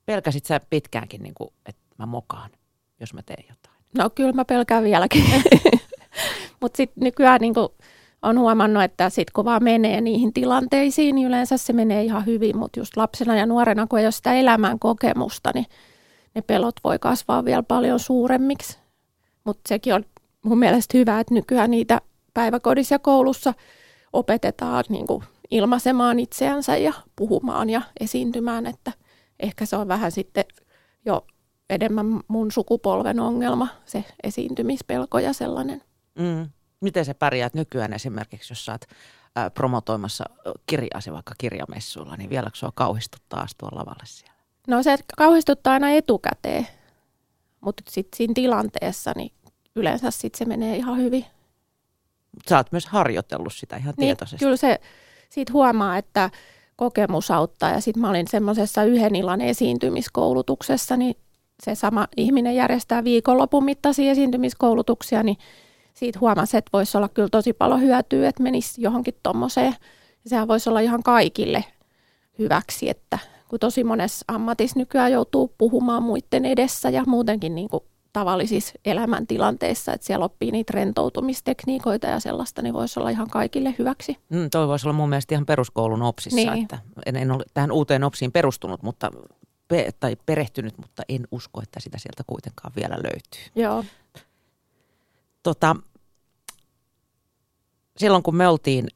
Pelkäsit sä pitkäänkin, niin kuin, että mä mokaan, jos mä teen jotain? No kyllä mä pelkään vieläkin. Mutta sitten nykyään niin kuin on huomannut, että sitten kun vaan menee niihin tilanteisiin, niin yleensä se menee ihan hyvin, mutta just lapsena ja nuorena, kun ei ole sitä elämän kokemusta, niin ne pelot voi kasvaa vielä paljon suuremmiksi. Mutta sekin on mun mielestä hyvä, että nykyään niitä päiväkodissa ja koulussa opetetaan niin kuin ilmaisemaan itseänsä ja puhumaan ja esiintymään, että ehkä se on vähän sitten jo enemmän mun sukupolven ongelma, se esiintymispelko ja sellainen. Mm. Miten sä pärjäät nykyään esimerkiksi, jos sä oot ää, promotoimassa kirjaasi vaikka kirjamessuilla, niin vieläkö sua kauhistuttaa astua lavalle siellä? No se kauhistuttaa aina etukäteen, mutta sitten siinä tilanteessa niin yleensä sit se menee ihan hyvin. Sä oot myös harjoitellut sitä ihan niin, tietoisesti. Kyllä se siitä huomaa, että kokemus auttaa. Ja sitten mä olin semmoisessa yhden illan esiintymiskoulutuksessa, niin se sama ihminen järjestää viikonlopun mittaisia esiintymiskoulutuksia, niin siitä huomasi, että voisi olla kyllä tosi paljon hyötyä, että menisi johonkin tuommoiseen. Sehän voisi olla ihan kaikille hyväksi, että kun tosi monessa ammatissa nykyään joutuu puhumaan muiden edessä ja muutenkin niin kuin tavallisissa elämäntilanteissa, että siellä oppii niitä rentoutumistekniikoita ja sellaista, niin voisi olla ihan kaikille hyväksi. Mm, toi voisi olla mun mielestä ihan peruskoulun opsissa, niin. että en, en ole tähän uuteen opsiin perustunut, mutta pe- tai perehtynyt, mutta en usko, että sitä sieltä kuitenkaan vielä löytyy. Joo. Tota, silloin kun me oltiin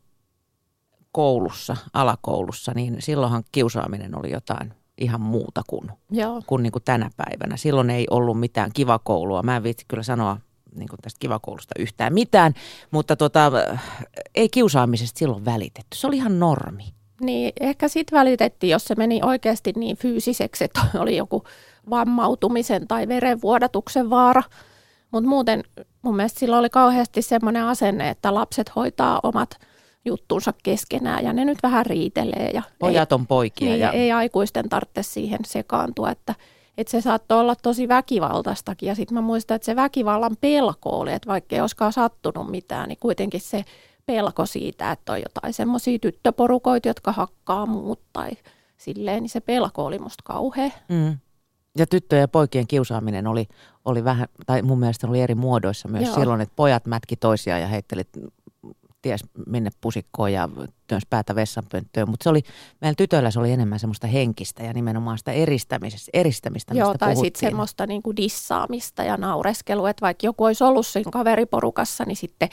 koulussa, alakoulussa, niin silloinhan kiusaaminen oli jotain ihan muuta kuin, Joo. kuin, niin kuin tänä päivänä. Silloin ei ollut mitään kivakoulua. Mä en viitsi kyllä sanoa niin kuin tästä kivakoulusta yhtään mitään, mutta tota, ei kiusaamisesta silloin välitetty. Se oli ihan normi. Niin, ehkä sitten välitettiin, jos se meni oikeasti niin fyysiseksi, että oli joku vammautumisen tai verenvuodatuksen vaara. Mutta muuten mun mielestä sillä oli kauheasti semmoinen asenne, että lapset hoitaa omat juttunsa keskenään ja ne nyt vähän riitelee. Ja Pojat on poikia. Niin, ja... ei aikuisten tarvitse siihen sekaantua, että, että se saattoi olla tosi väkivaltaistakin. Ja sitten mä muistan, että se väkivallan pelko oli, että vaikka ei olisikaan sattunut mitään, niin kuitenkin se pelko siitä, että on jotain semmoisia tyttöporukoita, jotka hakkaa muut tai silleen, niin se pelko oli musta kauhea. Mm. Ja tyttöjen ja poikien kiusaaminen oli, oli vähän, tai mun mielestä oli eri muodoissa myös Joo. silloin, että pojat mätki toisiaan ja heitteli ties minne pusikkoon ja työns päätä vessanpönttöön, mutta se oli, meillä tytöillä se oli enemmän semmoista henkistä ja nimenomaan sitä eristämistä, eristämistä Joo, tai sitten semmoista niinku dissaamista ja naureskelua, että vaikka joku olisi ollut siinä kaveriporukassa, niin sitten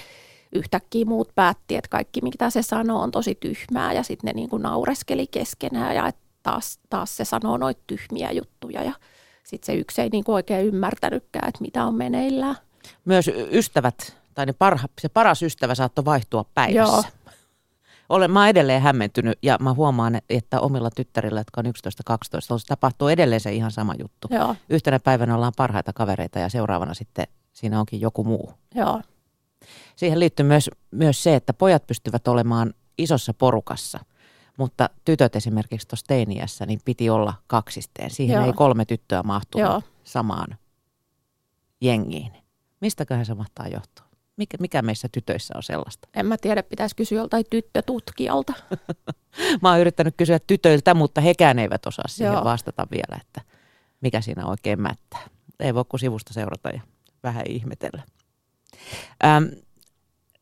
yhtäkkiä muut päätti, että kaikki mitä se sanoo on tosi tyhmää ja sitten ne niinku naureskeli keskenään ja että taas, taas se sanoo noita tyhmiä juttuja ja sitten se yksi ei niinku oikein ymmärtänytkään, että mitä on meneillään. Myös ystävät tai ne parha, se paras ystävä saattoi vaihtua päivässä. Joo. Olen, mä edelleen hämmentynyt ja mä huomaan, että omilla tyttärillä, jotka on 11-12, tapahtuu edelleen se ihan sama juttu. Joo. Yhtenä päivänä ollaan parhaita kavereita ja seuraavana sitten siinä onkin joku muu. Joo. Siihen liittyy myös, myös se, että pojat pystyvät olemaan isossa porukassa, mutta tytöt esimerkiksi tuossa teiniässä, niin piti olla kaksisteen. Siihen Joo. ei kolme tyttöä mahtunut Joo. samaan jengiin. Mistäköhän se mahtaa johtua? Mikä, mikä meissä tytöissä on sellaista? En mä tiedä, pitäisi kysyä joltain tyttötutkijalta. mä oon yrittänyt kysyä tytöiltä, mutta hekään eivät osaa siihen Joo. vastata vielä, että mikä siinä oikein mättää. Ei voi kuin sivusta seurata ja vähän ihmetellä. Ähm,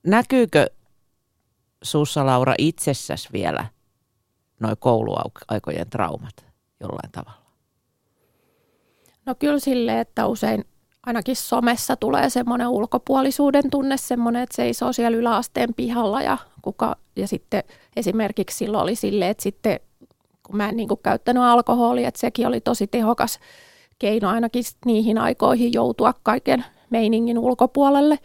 näkyykö sussa Laura itsessäsi vielä noin kouluaikojen traumat jollain tavalla? No kyllä sille, että usein ainakin somessa tulee semmoinen ulkopuolisuuden tunne, semmoinen, että seisoo siellä yläasteen pihalla ja, kuka, ja sitten esimerkiksi silloin oli silleen, että sitten kun mä en niin kuin käyttänyt alkoholia, että sekin oli tosi tehokas keino ainakin niihin aikoihin joutua kaiken meiningin ulkopuolelle,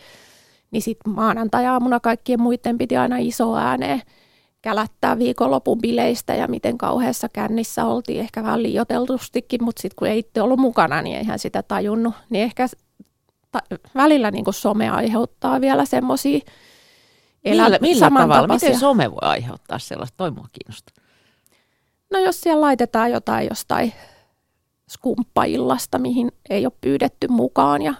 niin sitten maanantai-aamuna kaikkien muiden piti aina iso ääneen kälättää viikonlopun bileistä ja miten kauheassa kännissä oltiin, ehkä vähän liioteltustikin, mutta sitten kun ei itse ollut mukana, niin eihän sitä tajunnut. Niin ehkä ta- välillä niin kuin some aiheuttaa vielä semmoisia elä- Millä, millä tavalla? Miten some voi aiheuttaa sellaista? Toi mua kiinnostaa. No jos siellä laitetaan jotain jostain skumppaillasta, mihin ei ole pyydetty mukaan ja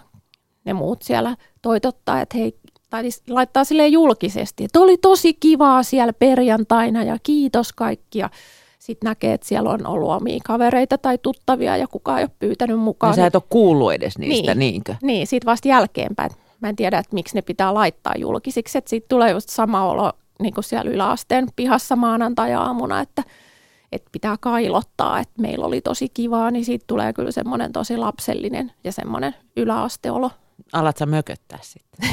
ne muut siellä toitottaa, että hei, tai siis laittaa sille julkisesti, että oli tosi kivaa siellä perjantaina ja kiitos kaikki. Ja sitten näkee, että siellä on ollut omia kavereita tai tuttavia ja kukaan ei ole pyytänyt mukaan. Ja sä et ole kuullut edes niistä, niin, niinkö? Niin, sitten vasta jälkeenpäin. Mä en tiedä, että miksi ne pitää laittaa julkisiksi, että siitä tulee just sama olo niin kuin siellä yläasteen pihassa maanantai-aamuna, että, että pitää kailottaa, että meillä oli tosi kivaa, niin siitä tulee kyllä semmoinen tosi lapsellinen ja semmoinen yläasteolo Alat sä mököttää sitten?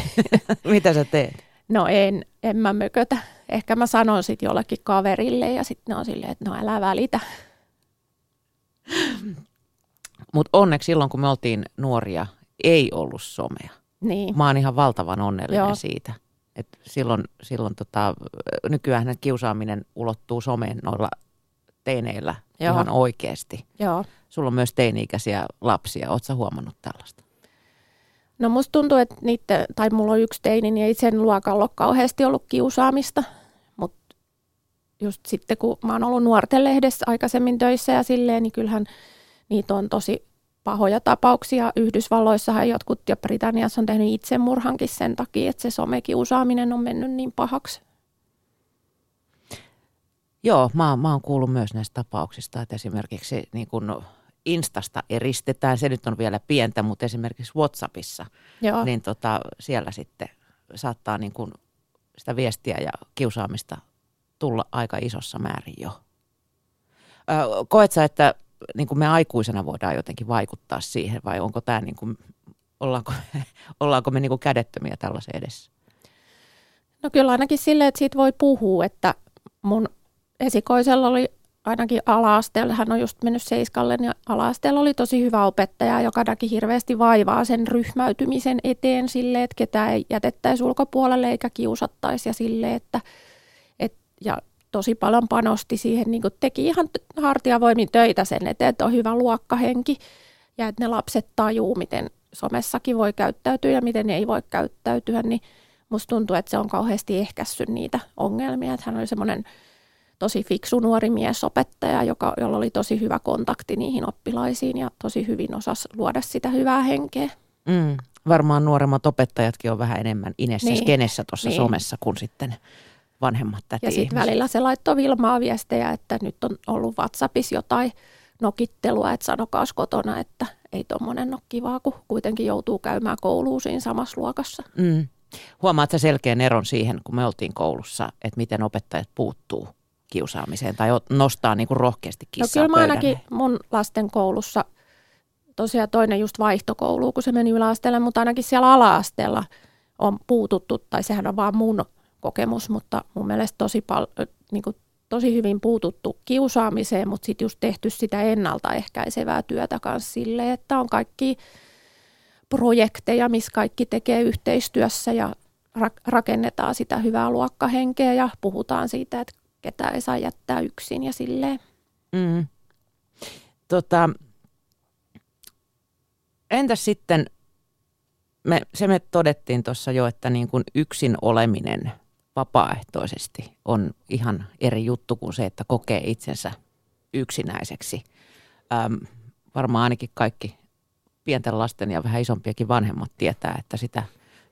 Mitä sä teet? No en, en mä mökötä. Ehkä mä sanon sitten jollekin kaverille ja sitten ne on silleen, että no älä välitä. Mutta onneksi silloin, kun me oltiin nuoria, ei ollut somea. Niin. Mä oon ihan valtavan onnellinen Joo. siitä. Et silloin silloin tota, nykyään kiusaaminen ulottuu someen noilla teineillä Joo. ihan oikeasti. Joo. Sulla on myös teini-ikäisiä lapsia. Oletko huomannut tällaista? No musta tuntuu, että niitä, tai mulla on yksi teini, niin ei sen luokalla ole kauheasti ollut kiusaamista, mutta just sitten kun mä oon ollut nuorten lehdessä aikaisemmin töissä ja silleen, niin kyllähän niitä on tosi pahoja tapauksia. Yhdysvalloissahan jotkut ja Britanniassa on tehnyt itsemurhankin sen takia, että se somekiusaaminen on mennyt niin pahaksi. Joo, mä, mä oon kuullut myös näistä tapauksista, että esimerkiksi niin kun Instasta eristetään, se nyt on vielä pientä, mutta esimerkiksi Whatsappissa, Joo. niin tota, siellä sitten saattaa niin kun sitä viestiä ja kiusaamista tulla aika isossa määrin jo. Koet sä, että niin kuin me aikuisena voidaan jotenkin vaikuttaa siihen vai onko tämä niin kuin, ollaanko, ollaanko me niin kuin kädettömiä tällaisen edessä? No kyllä ainakin silleen, että siitä voi puhua, että mun esikoisella oli ainakin ala-asteella, hän on just mennyt seiskalle, niin ala-asteella oli tosi hyvä opettaja, joka näki hirveästi vaivaa sen ryhmäytymisen eteen sille, että ketään ei jätettäisi ulkopuolelle eikä kiusattaisi ja sille, että et, ja tosi paljon panosti siihen, niin teki ihan hartiavoimin töitä sen eteen, että on hyvä luokkahenki ja että ne lapset tajuu, miten somessakin voi käyttäytyä ja miten ne ei voi käyttäytyä, niin musta tuntuu, että se on kauheasti ehkässyt niitä ongelmia, että hän oli semmoinen tosi fiksu nuori miesopettaja, joka, jolla oli tosi hyvä kontakti niihin oppilaisiin ja tosi hyvin osasi luoda sitä hyvää henkeä. Mm, varmaan nuoremmat opettajatkin on vähän enemmän inessä niin. skenessä tuossa niin. somessa kuin sitten vanhemmat täti Ja sitten välillä se laittoi Vilmaa viestejä, että nyt on ollut WhatsAppissa jotain nokittelua, että sanokaas kotona, että ei tuommoinen ole kivaa, kun kuitenkin joutuu käymään kouluun siinä samassa luokassa. Mm. Huomaat selkeän eron siihen, kun me oltiin koulussa, että miten opettajat puuttuu kiusaamiseen tai nostaa niin kuin rohkeasti kissaa No kyllä mä ainakin mun lasten koulussa, tosiaan toinen just vaihtokoulu, kun se meni yläasteelle, mutta ainakin siellä ala-asteella on puututtu, tai sehän on vaan mun kokemus, mutta mun mielestä tosi, pal- niin kuin tosi hyvin puututtu kiusaamiseen, mutta sitten just tehty sitä ennaltaehkäisevää työtä kanssa sille, että on kaikki projekteja, missä kaikki tekee yhteistyössä ja rakennetaan sitä hyvää luokkahenkeä ja puhutaan siitä, että ketä ei saa jättää yksin ja silleen. Mm. Tota, entäs sitten, me, se me todettiin tuossa jo, että niin kuin yksin oleminen vapaaehtoisesti on ihan eri juttu kuin se, että kokee itsensä yksinäiseksi. Ähm, varmaan ainakin kaikki pienten lasten ja vähän isompiakin vanhemmat tietää, että sitä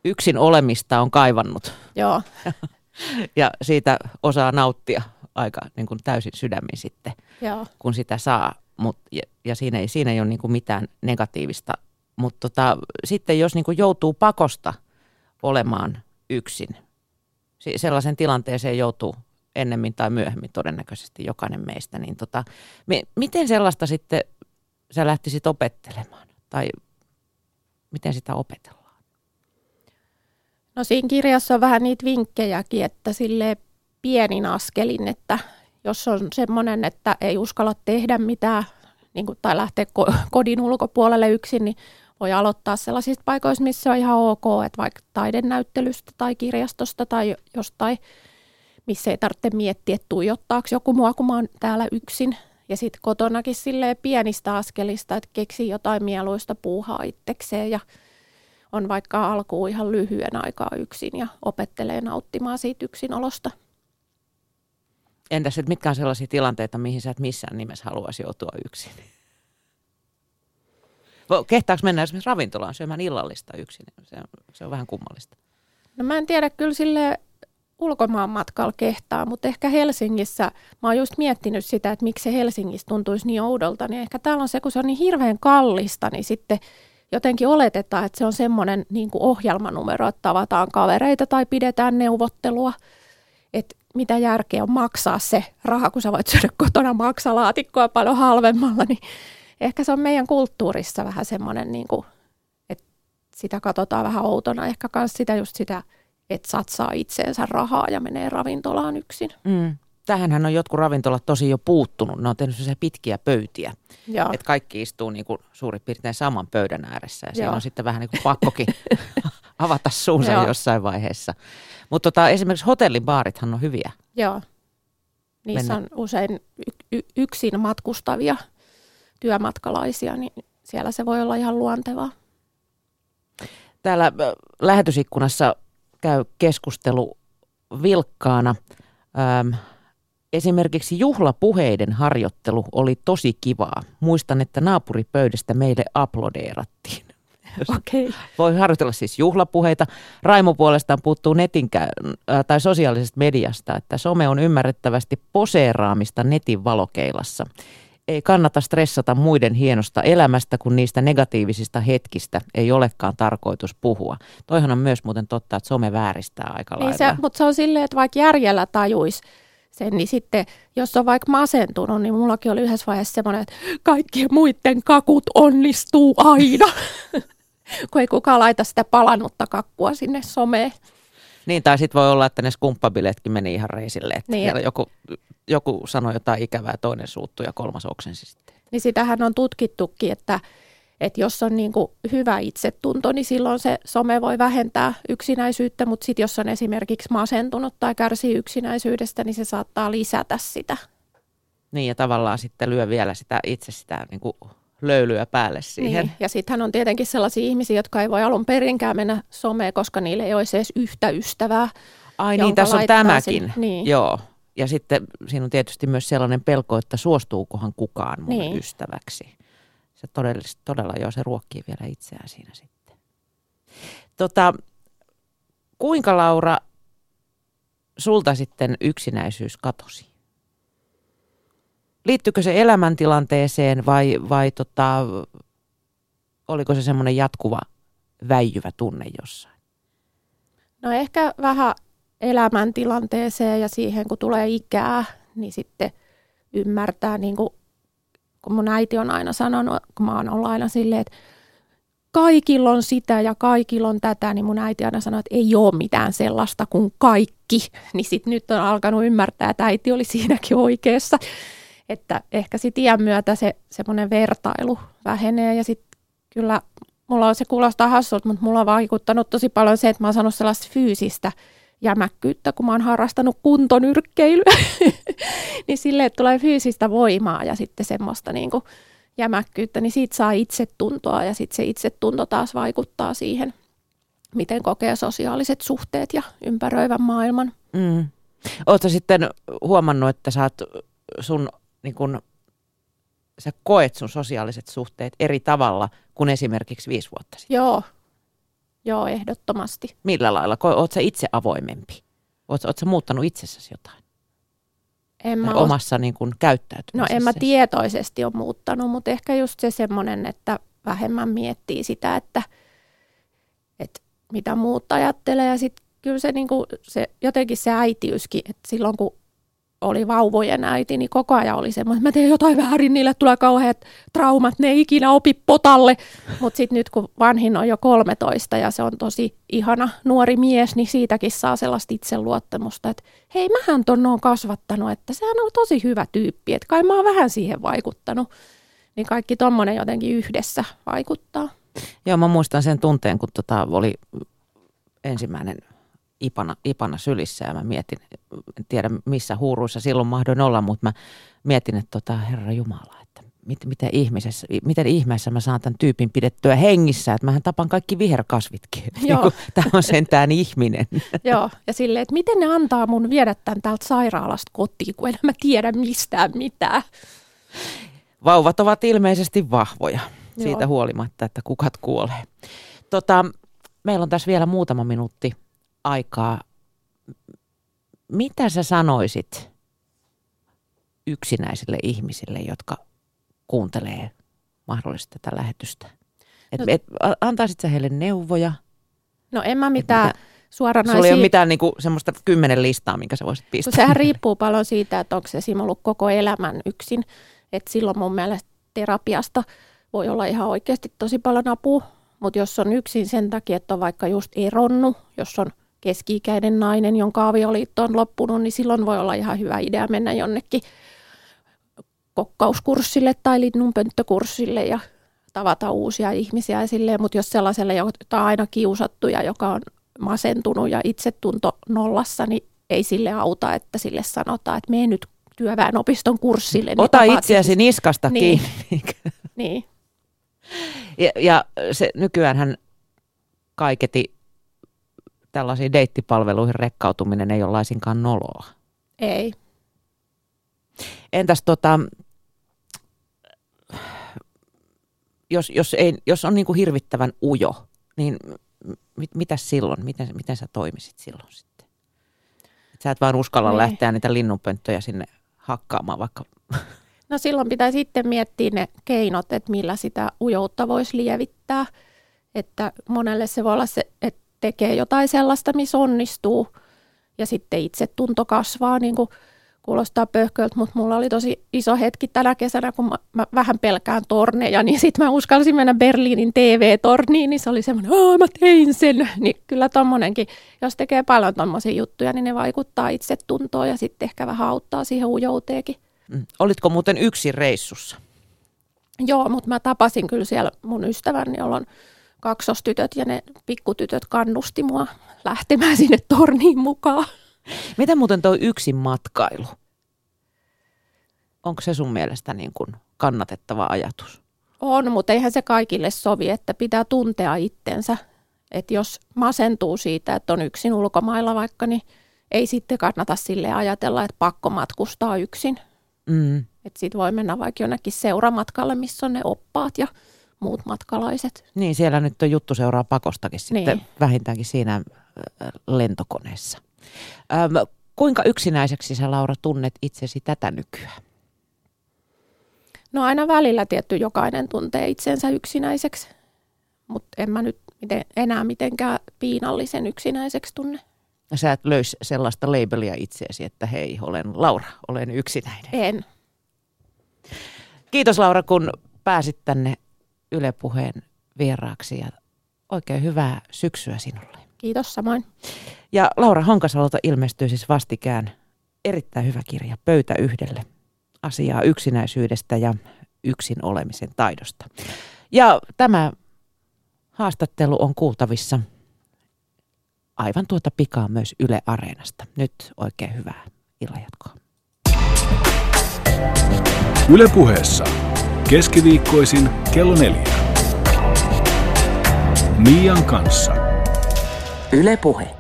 yksin olemista on kaivannut. Joo. ja siitä osaa nauttia aika niin kuin täysin sydämin sitten, Joo. kun sitä saa. Mut, ja, ja siinä ei, siinä ei ole niin kuin mitään negatiivista. Mutta tota, sitten jos niin kuin joutuu pakosta olemaan yksin, sellaisen tilanteeseen joutuu ennemmin tai myöhemmin todennäköisesti jokainen meistä, niin tota, me, miten sellaista sitten sä lähtisit opettelemaan? Tai miten sitä opetellaan? No siinä kirjassa on vähän niitä vinkkejäkin, että sille pienin askelin, että jos on semmoinen, että ei uskalla tehdä mitään niin kuin, tai lähteä kodin ulkopuolelle yksin, niin voi aloittaa sellaisista paikoista, missä on ihan ok, että vaikka taidenäyttelystä tai kirjastosta tai jostain, missä ei tarvitse miettiä, että tuijottaako joku mua, kun mä oon täällä yksin. Ja sitten kotonakin silleen pienistä askelista, että keksii jotain mieluista puuhaa itsekseen ja on vaikka alkuun ihan lyhyen aikaa yksin ja opettelee nauttimaan siitä yksinolosta. Entäs, että mitkä on sellaisia tilanteita, mihin sä et missään nimessä haluaisi joutua yksin? Kehtaako mennä esimerkiksi ravintolaan syömään illallista yksin? Se on, se on vähän kummallista. No mä en tiedä, kyllä sille ulkomaan matkalla kehtaa, mutta ehkä Helsingissä, mä oon just miettinyt sitä, että miksi se Helsingissä tuntuisi niin oudolta, niin ehkä täällä on se, kun se on niin hirveän kallista, niin sitten jotenkin oletetaan, että se on semmoinen niin kuin ohjelmanumero, että tavataan kavereita tai pidetään neuvottelua, että mitä järkeä on maksaa se raha, kun sä voit syödä kotona maksalaatikkoa paljon halvemmalla, niin ehkä se on meidän kulttuurissa vähän semmoinen, niin kuin, että sitä katsotaan vähän outona. Ehkä myös sitä just sitä, että satsaa itseensä rahaa ja menee ravintolaan yksin. Mm. Tähänhän on jotkut ravintolat tosi jo puuttunut. Ne on tehnyt sellaisia pitkiä pöytiä, että kaikki istuu niin kuin suurin piirtein saman pöydän ääressä. Ja siellä on sitten vähän niin kuin pakkokin avata suunsa jossain vaiheessa. Mutta tota, esimerkiksi hotellibaarithan on hyviä. Joo. Niissä Mennä. on usein y- yksin matkustavia työmatkalaisia, niin siellä se voi olla ihan luontevaa. Täällä lähetysikkunassa käy keskustelu vilkkaana. Ähm, Esimerkiksi juhlapuheiden harjoittelu oli tosi kivaa. Muistan, että naapuripöydästä meille aplodeerattiin. Okei. Voi harjoitella siis juhlapuheita. Raimo puolestaan puuttuu netin kä- tai sosiaalisesta mediasta, että some on ymmärrettävästi poseeraamista netin valokeilassa. Ei kannata stressata muiden hienosta elämästä, kun niistä negatiivisista hetkistä ei olekaan tarkoitus puhua. Toihan on myös muuten totta, että some vääristää aika Niin lailla. se, mutta se on silleen, että vaikka järjellä tajuisi sen, niin sitten jos on vaikka masentunut, niin mullakin oli yhdessä vaiheessa semmoinen, että kaikkien muiden kakut onnistuu aina. kun ei kukaan laita sitä palannutta kakkua sinne someen. Niin, tai sitten voi olla, että ne skumppabiletkin meni ihan reisille. Että Niin. joku, joku sanoi jotain ikävää, toinen suuttui ja kolmas oksensi sitten. Niin sitähän on tutkittukin, että, että jos on niin kuin hyvä itsetunto, niin silloin se some voi vähentää yksinäisyyttä, mutta sitten jos on esimerkiksi masentunut tai kärsii yksinäisyydestä, niin se saattaa lisätä sitä. Niin, ja tavallaan sitten lyö vielä sitä itse sitä niin kuin löylyä päälle siihen. Niin. Ja sittenhän on tietenkin sellaisia ihmisiä, jotka ei voi alun perinkään mennä someen, koska niille ei olisi edes yhtä ystävää. Ai niin, tässä on tämäkin. sinne. Niin. Joo. Ja sitten siinä on tietysti myös sellainen pelko, että suostuukohan kukaan mun niin. ystäväksi. Se todella, todella joo, se ruokkii vielä itseään siinä sitten. Tota, kuinka Laura sulta sitten yksinäisyys katosi? Liittyykö se elämäntilanteeseen vai, vai tota, oliko se semmoinen jatkuva väijyvä tunne jossain? No ehkä vähän elämäntilanteeseen ja siihen, kun tulee ikää, niin sitten ymmärtää, niin kuin, kun mun äiti on aina sanonut, kun mä oon ollut aina silleen, että kaikilla on sitä ja kaikilla on tätä, niin mun äiti aina sanoi, että ei ole mitään sellaista kuin kaikki. Niin sitten nyt on alkanut ymmärtää, että äiti oli siinäkin oikeassa. Että ehkä sitten iän myötä se semmoinen vertailu vähenee ja sitten kyllä mulla on se kuulostaa hassulta, mutta mulla on vaikuttanut tosi paljon se, että mä oon saanut sellaista fyysistä jämäkkyyttä, kun mä oon harrastanut kuntonyrkkeilyä. niin sille, että tulee fyysistä voimaa ja sitten semmoista niin kuin jämäkkyyttä, niin siitä saa itsetuntoa ja sitten se itsetunto taas vaikuttaa siihen, miten kokee sosiaaliset suhteet ja ympäröivän maailman. Mm. Oletko sitten huomannut, että sä oot sun, niin kun, sä koet sun sosiaaliset suhteet eri tavalla kuin esimerkiksi viisi vuotta sitten? Joo, joo, ehdottomasti. Millä lailla? Oletko sä itse avoimempi? Oletko, sä muuttanut itsessäsi jotain? En mä omassa niin kun, No käyttäytymisessä? en mä tietoisesti ole muuttanut, mutta ehkä just se semmoinen, että vähemmän miettii sitä, että, että mitä muut ajattelee. Ja sitten kyllä se, niinku, se jotenkin se äitiyskin, että silloin kun oli vauvojen äiti, niin koko ajan oli semmoinen, että mä teen jotain väärin, niille tulee kauheat traumat, ne ei ikinä opi potalle. Mutta sitten nyt kun vanhin on jo 13 ja se on tosi ihana nuori mies, niin siitäkin saa sellaista itseluottamusta, että hei mähän ton oon kasvattanut, että sehän on tosi hyvä tyyppi, että kai mä oon vähän siihen vaikuttanut. Niin kaikki tommonen jotenkin yhdessä vaikuttaa. Joo, mä muistan sen tunteen, kun tota oli ensimmäinen ipana, ipana sylissä ja mä mietin, en tiedä missä huuruissa silloin mahdoin olla, mutta mä mietin, että tota, Herra Jumala, että mit, miten, ihmisessä, miten ihmeessä mä saan tämän tyypin pidettyä hengissä, että mähän tapan kaikki viherkasvitkin. Joo. Niin Tämä on sentään ihminen. Joo, ja silleen, että miten ne antaa mun viedä tämän täältä sairaalasta kotiin, kun en mä tiedä mistään mitään. Vauvat ovat ilmeisesti vahvoja siitä Joo. huolimatta, että kukat kuolee. Tota, meillä on tässä vielä muutama minuutti aikaa. Mitä sä sanoisit yksinäisille ihmisille, jotka kuuntelee mahdollisesti tätä lähetystä? Et, No- et, antaisit sä heille neuvoja? No en mä mitään mitä- suoranaisia... Sulla ei ole mitään niinku, semmoista kymmenen listaa, minkä sä voisit pistää. sehän riippuu paljon siitä, että onko se esim. ollut koko elämän yksin. Et silloin mun mielestä terapiasta voi olla ihan oikeasti tosi paljon apua. Mutta jos on yksin sen takia, että on vaikka just eronnut, jos on keski-ikäinen nainen, jonka avioliitto on loppunut, niin silloin voi olla ihan hyvä idea mennä jonnekin kokkauskurssille tai linnunpönttökurssille ja tavata uusia ihmisiä ja silleen. Mutta jos sellaiselle, jota on aina kiusattu ja joka on masentunut ja itsetunto nollassa, niin ei sille auta, että sille sanotaan, että mene nyt työväenopiston kurssille. niin Ota itseäsi ihmisiä. niskasta Niin. kiinni. Niin, Ja, ja se nykyäänhän kaiketi tällaisiin deittipalveluihin rekkautuminen ei ole laisinkaan noloa. ei. Entäs tota, jos, jos, ei, jos on niin kuin hirvittävän ujo, niin mit, mitä silloin? Miten, miten sä toimisit silloin sitten? Et sä et vaan uskalla niin. lähteä niitä linnunpönttöjä sinne hakkaamaan vaikka... No silloin pitää sitten miettiä ne keinot, että millä sitä ujoutta voisi lievittää. Että monelle se voi olla se, että tekee jotain sellaista, missä onnistuu ja sitten itse tunto kasvaa, niin kuin kuulostaa pöhköltä, mutta mulla oli tosi iso hetki tänä kesänä, kun mä, mä vähän pelkään torneja, niin sitten mä uskalsin mennä Berliinin TV-torniin, niin se oli semmoinen, että mä tein sen. Niin kyllä tommonenkin, jos tekee paljon tommosia juttuja, niin ne vaikuttaa itse tuntoon ja sitten ehkä vähän auttaa siihen ujouteenkin. Mm. Olitko muuten yksin reissussa? Joo, mutta mä tapasin kyllä siellä mun ystävän, jolla on kaksostytöt ja ne pikkutytöt kannusti mua lähtemään sinne torniin mukaan. Mitä muuten tuo yksin matkailu? Onko se sun mielestä niin kuin kannatettava ajatus? On, mutta eihän se kaikille sovi, että pitää tuntea itsensä. Että jos masentuu siitä, että on yksin ulkomailla vaikka, niin ei sitten kannata sille ajatella, että pakko matkustaa yksin. Mm. Että sitten voi mennä vaikka jonnekin seuramatkalle, missä on ne oppaat ja muut matkalaiset. Niin, siellä nyt on juttu seuraa pakostakin sitten niin. vähintäänkin siinä lentokoneessa. Ähm, kuinka yksinäiseksi sä Laura tunnet itsesi tätä nykyään? No aina välillä tietty jokainen tuntee itsensä yksinäiseksi, mutta en mä nyt miten, enää mitenkään piinallisen yksinäiseksi tunne. Sä et löys sellaista labelia itseesi, että hei, olen Laura, olen yksinäinen. En. Kiitos Laura, kun pääsit tänne Yle Puheen vieraaksi ja oikein hyvää syksyä sinulle. Kiitos samoin. Ja Laura Honkasalolta ilmestyy siis vastikään erittäin hyvä kirja Pöytä yhdelle. Asiaa yksinäisyydestä ja yksin olemisen taidosta. Ja tämä haastattelu on kuultavissa aivan tuota pikaa myös Yle Areenasta. Nyt oikein hyvää illanjatkoa. Yle puheessa keskiviikkoisin kello neljä. Mian kanssa. Yle Puhe.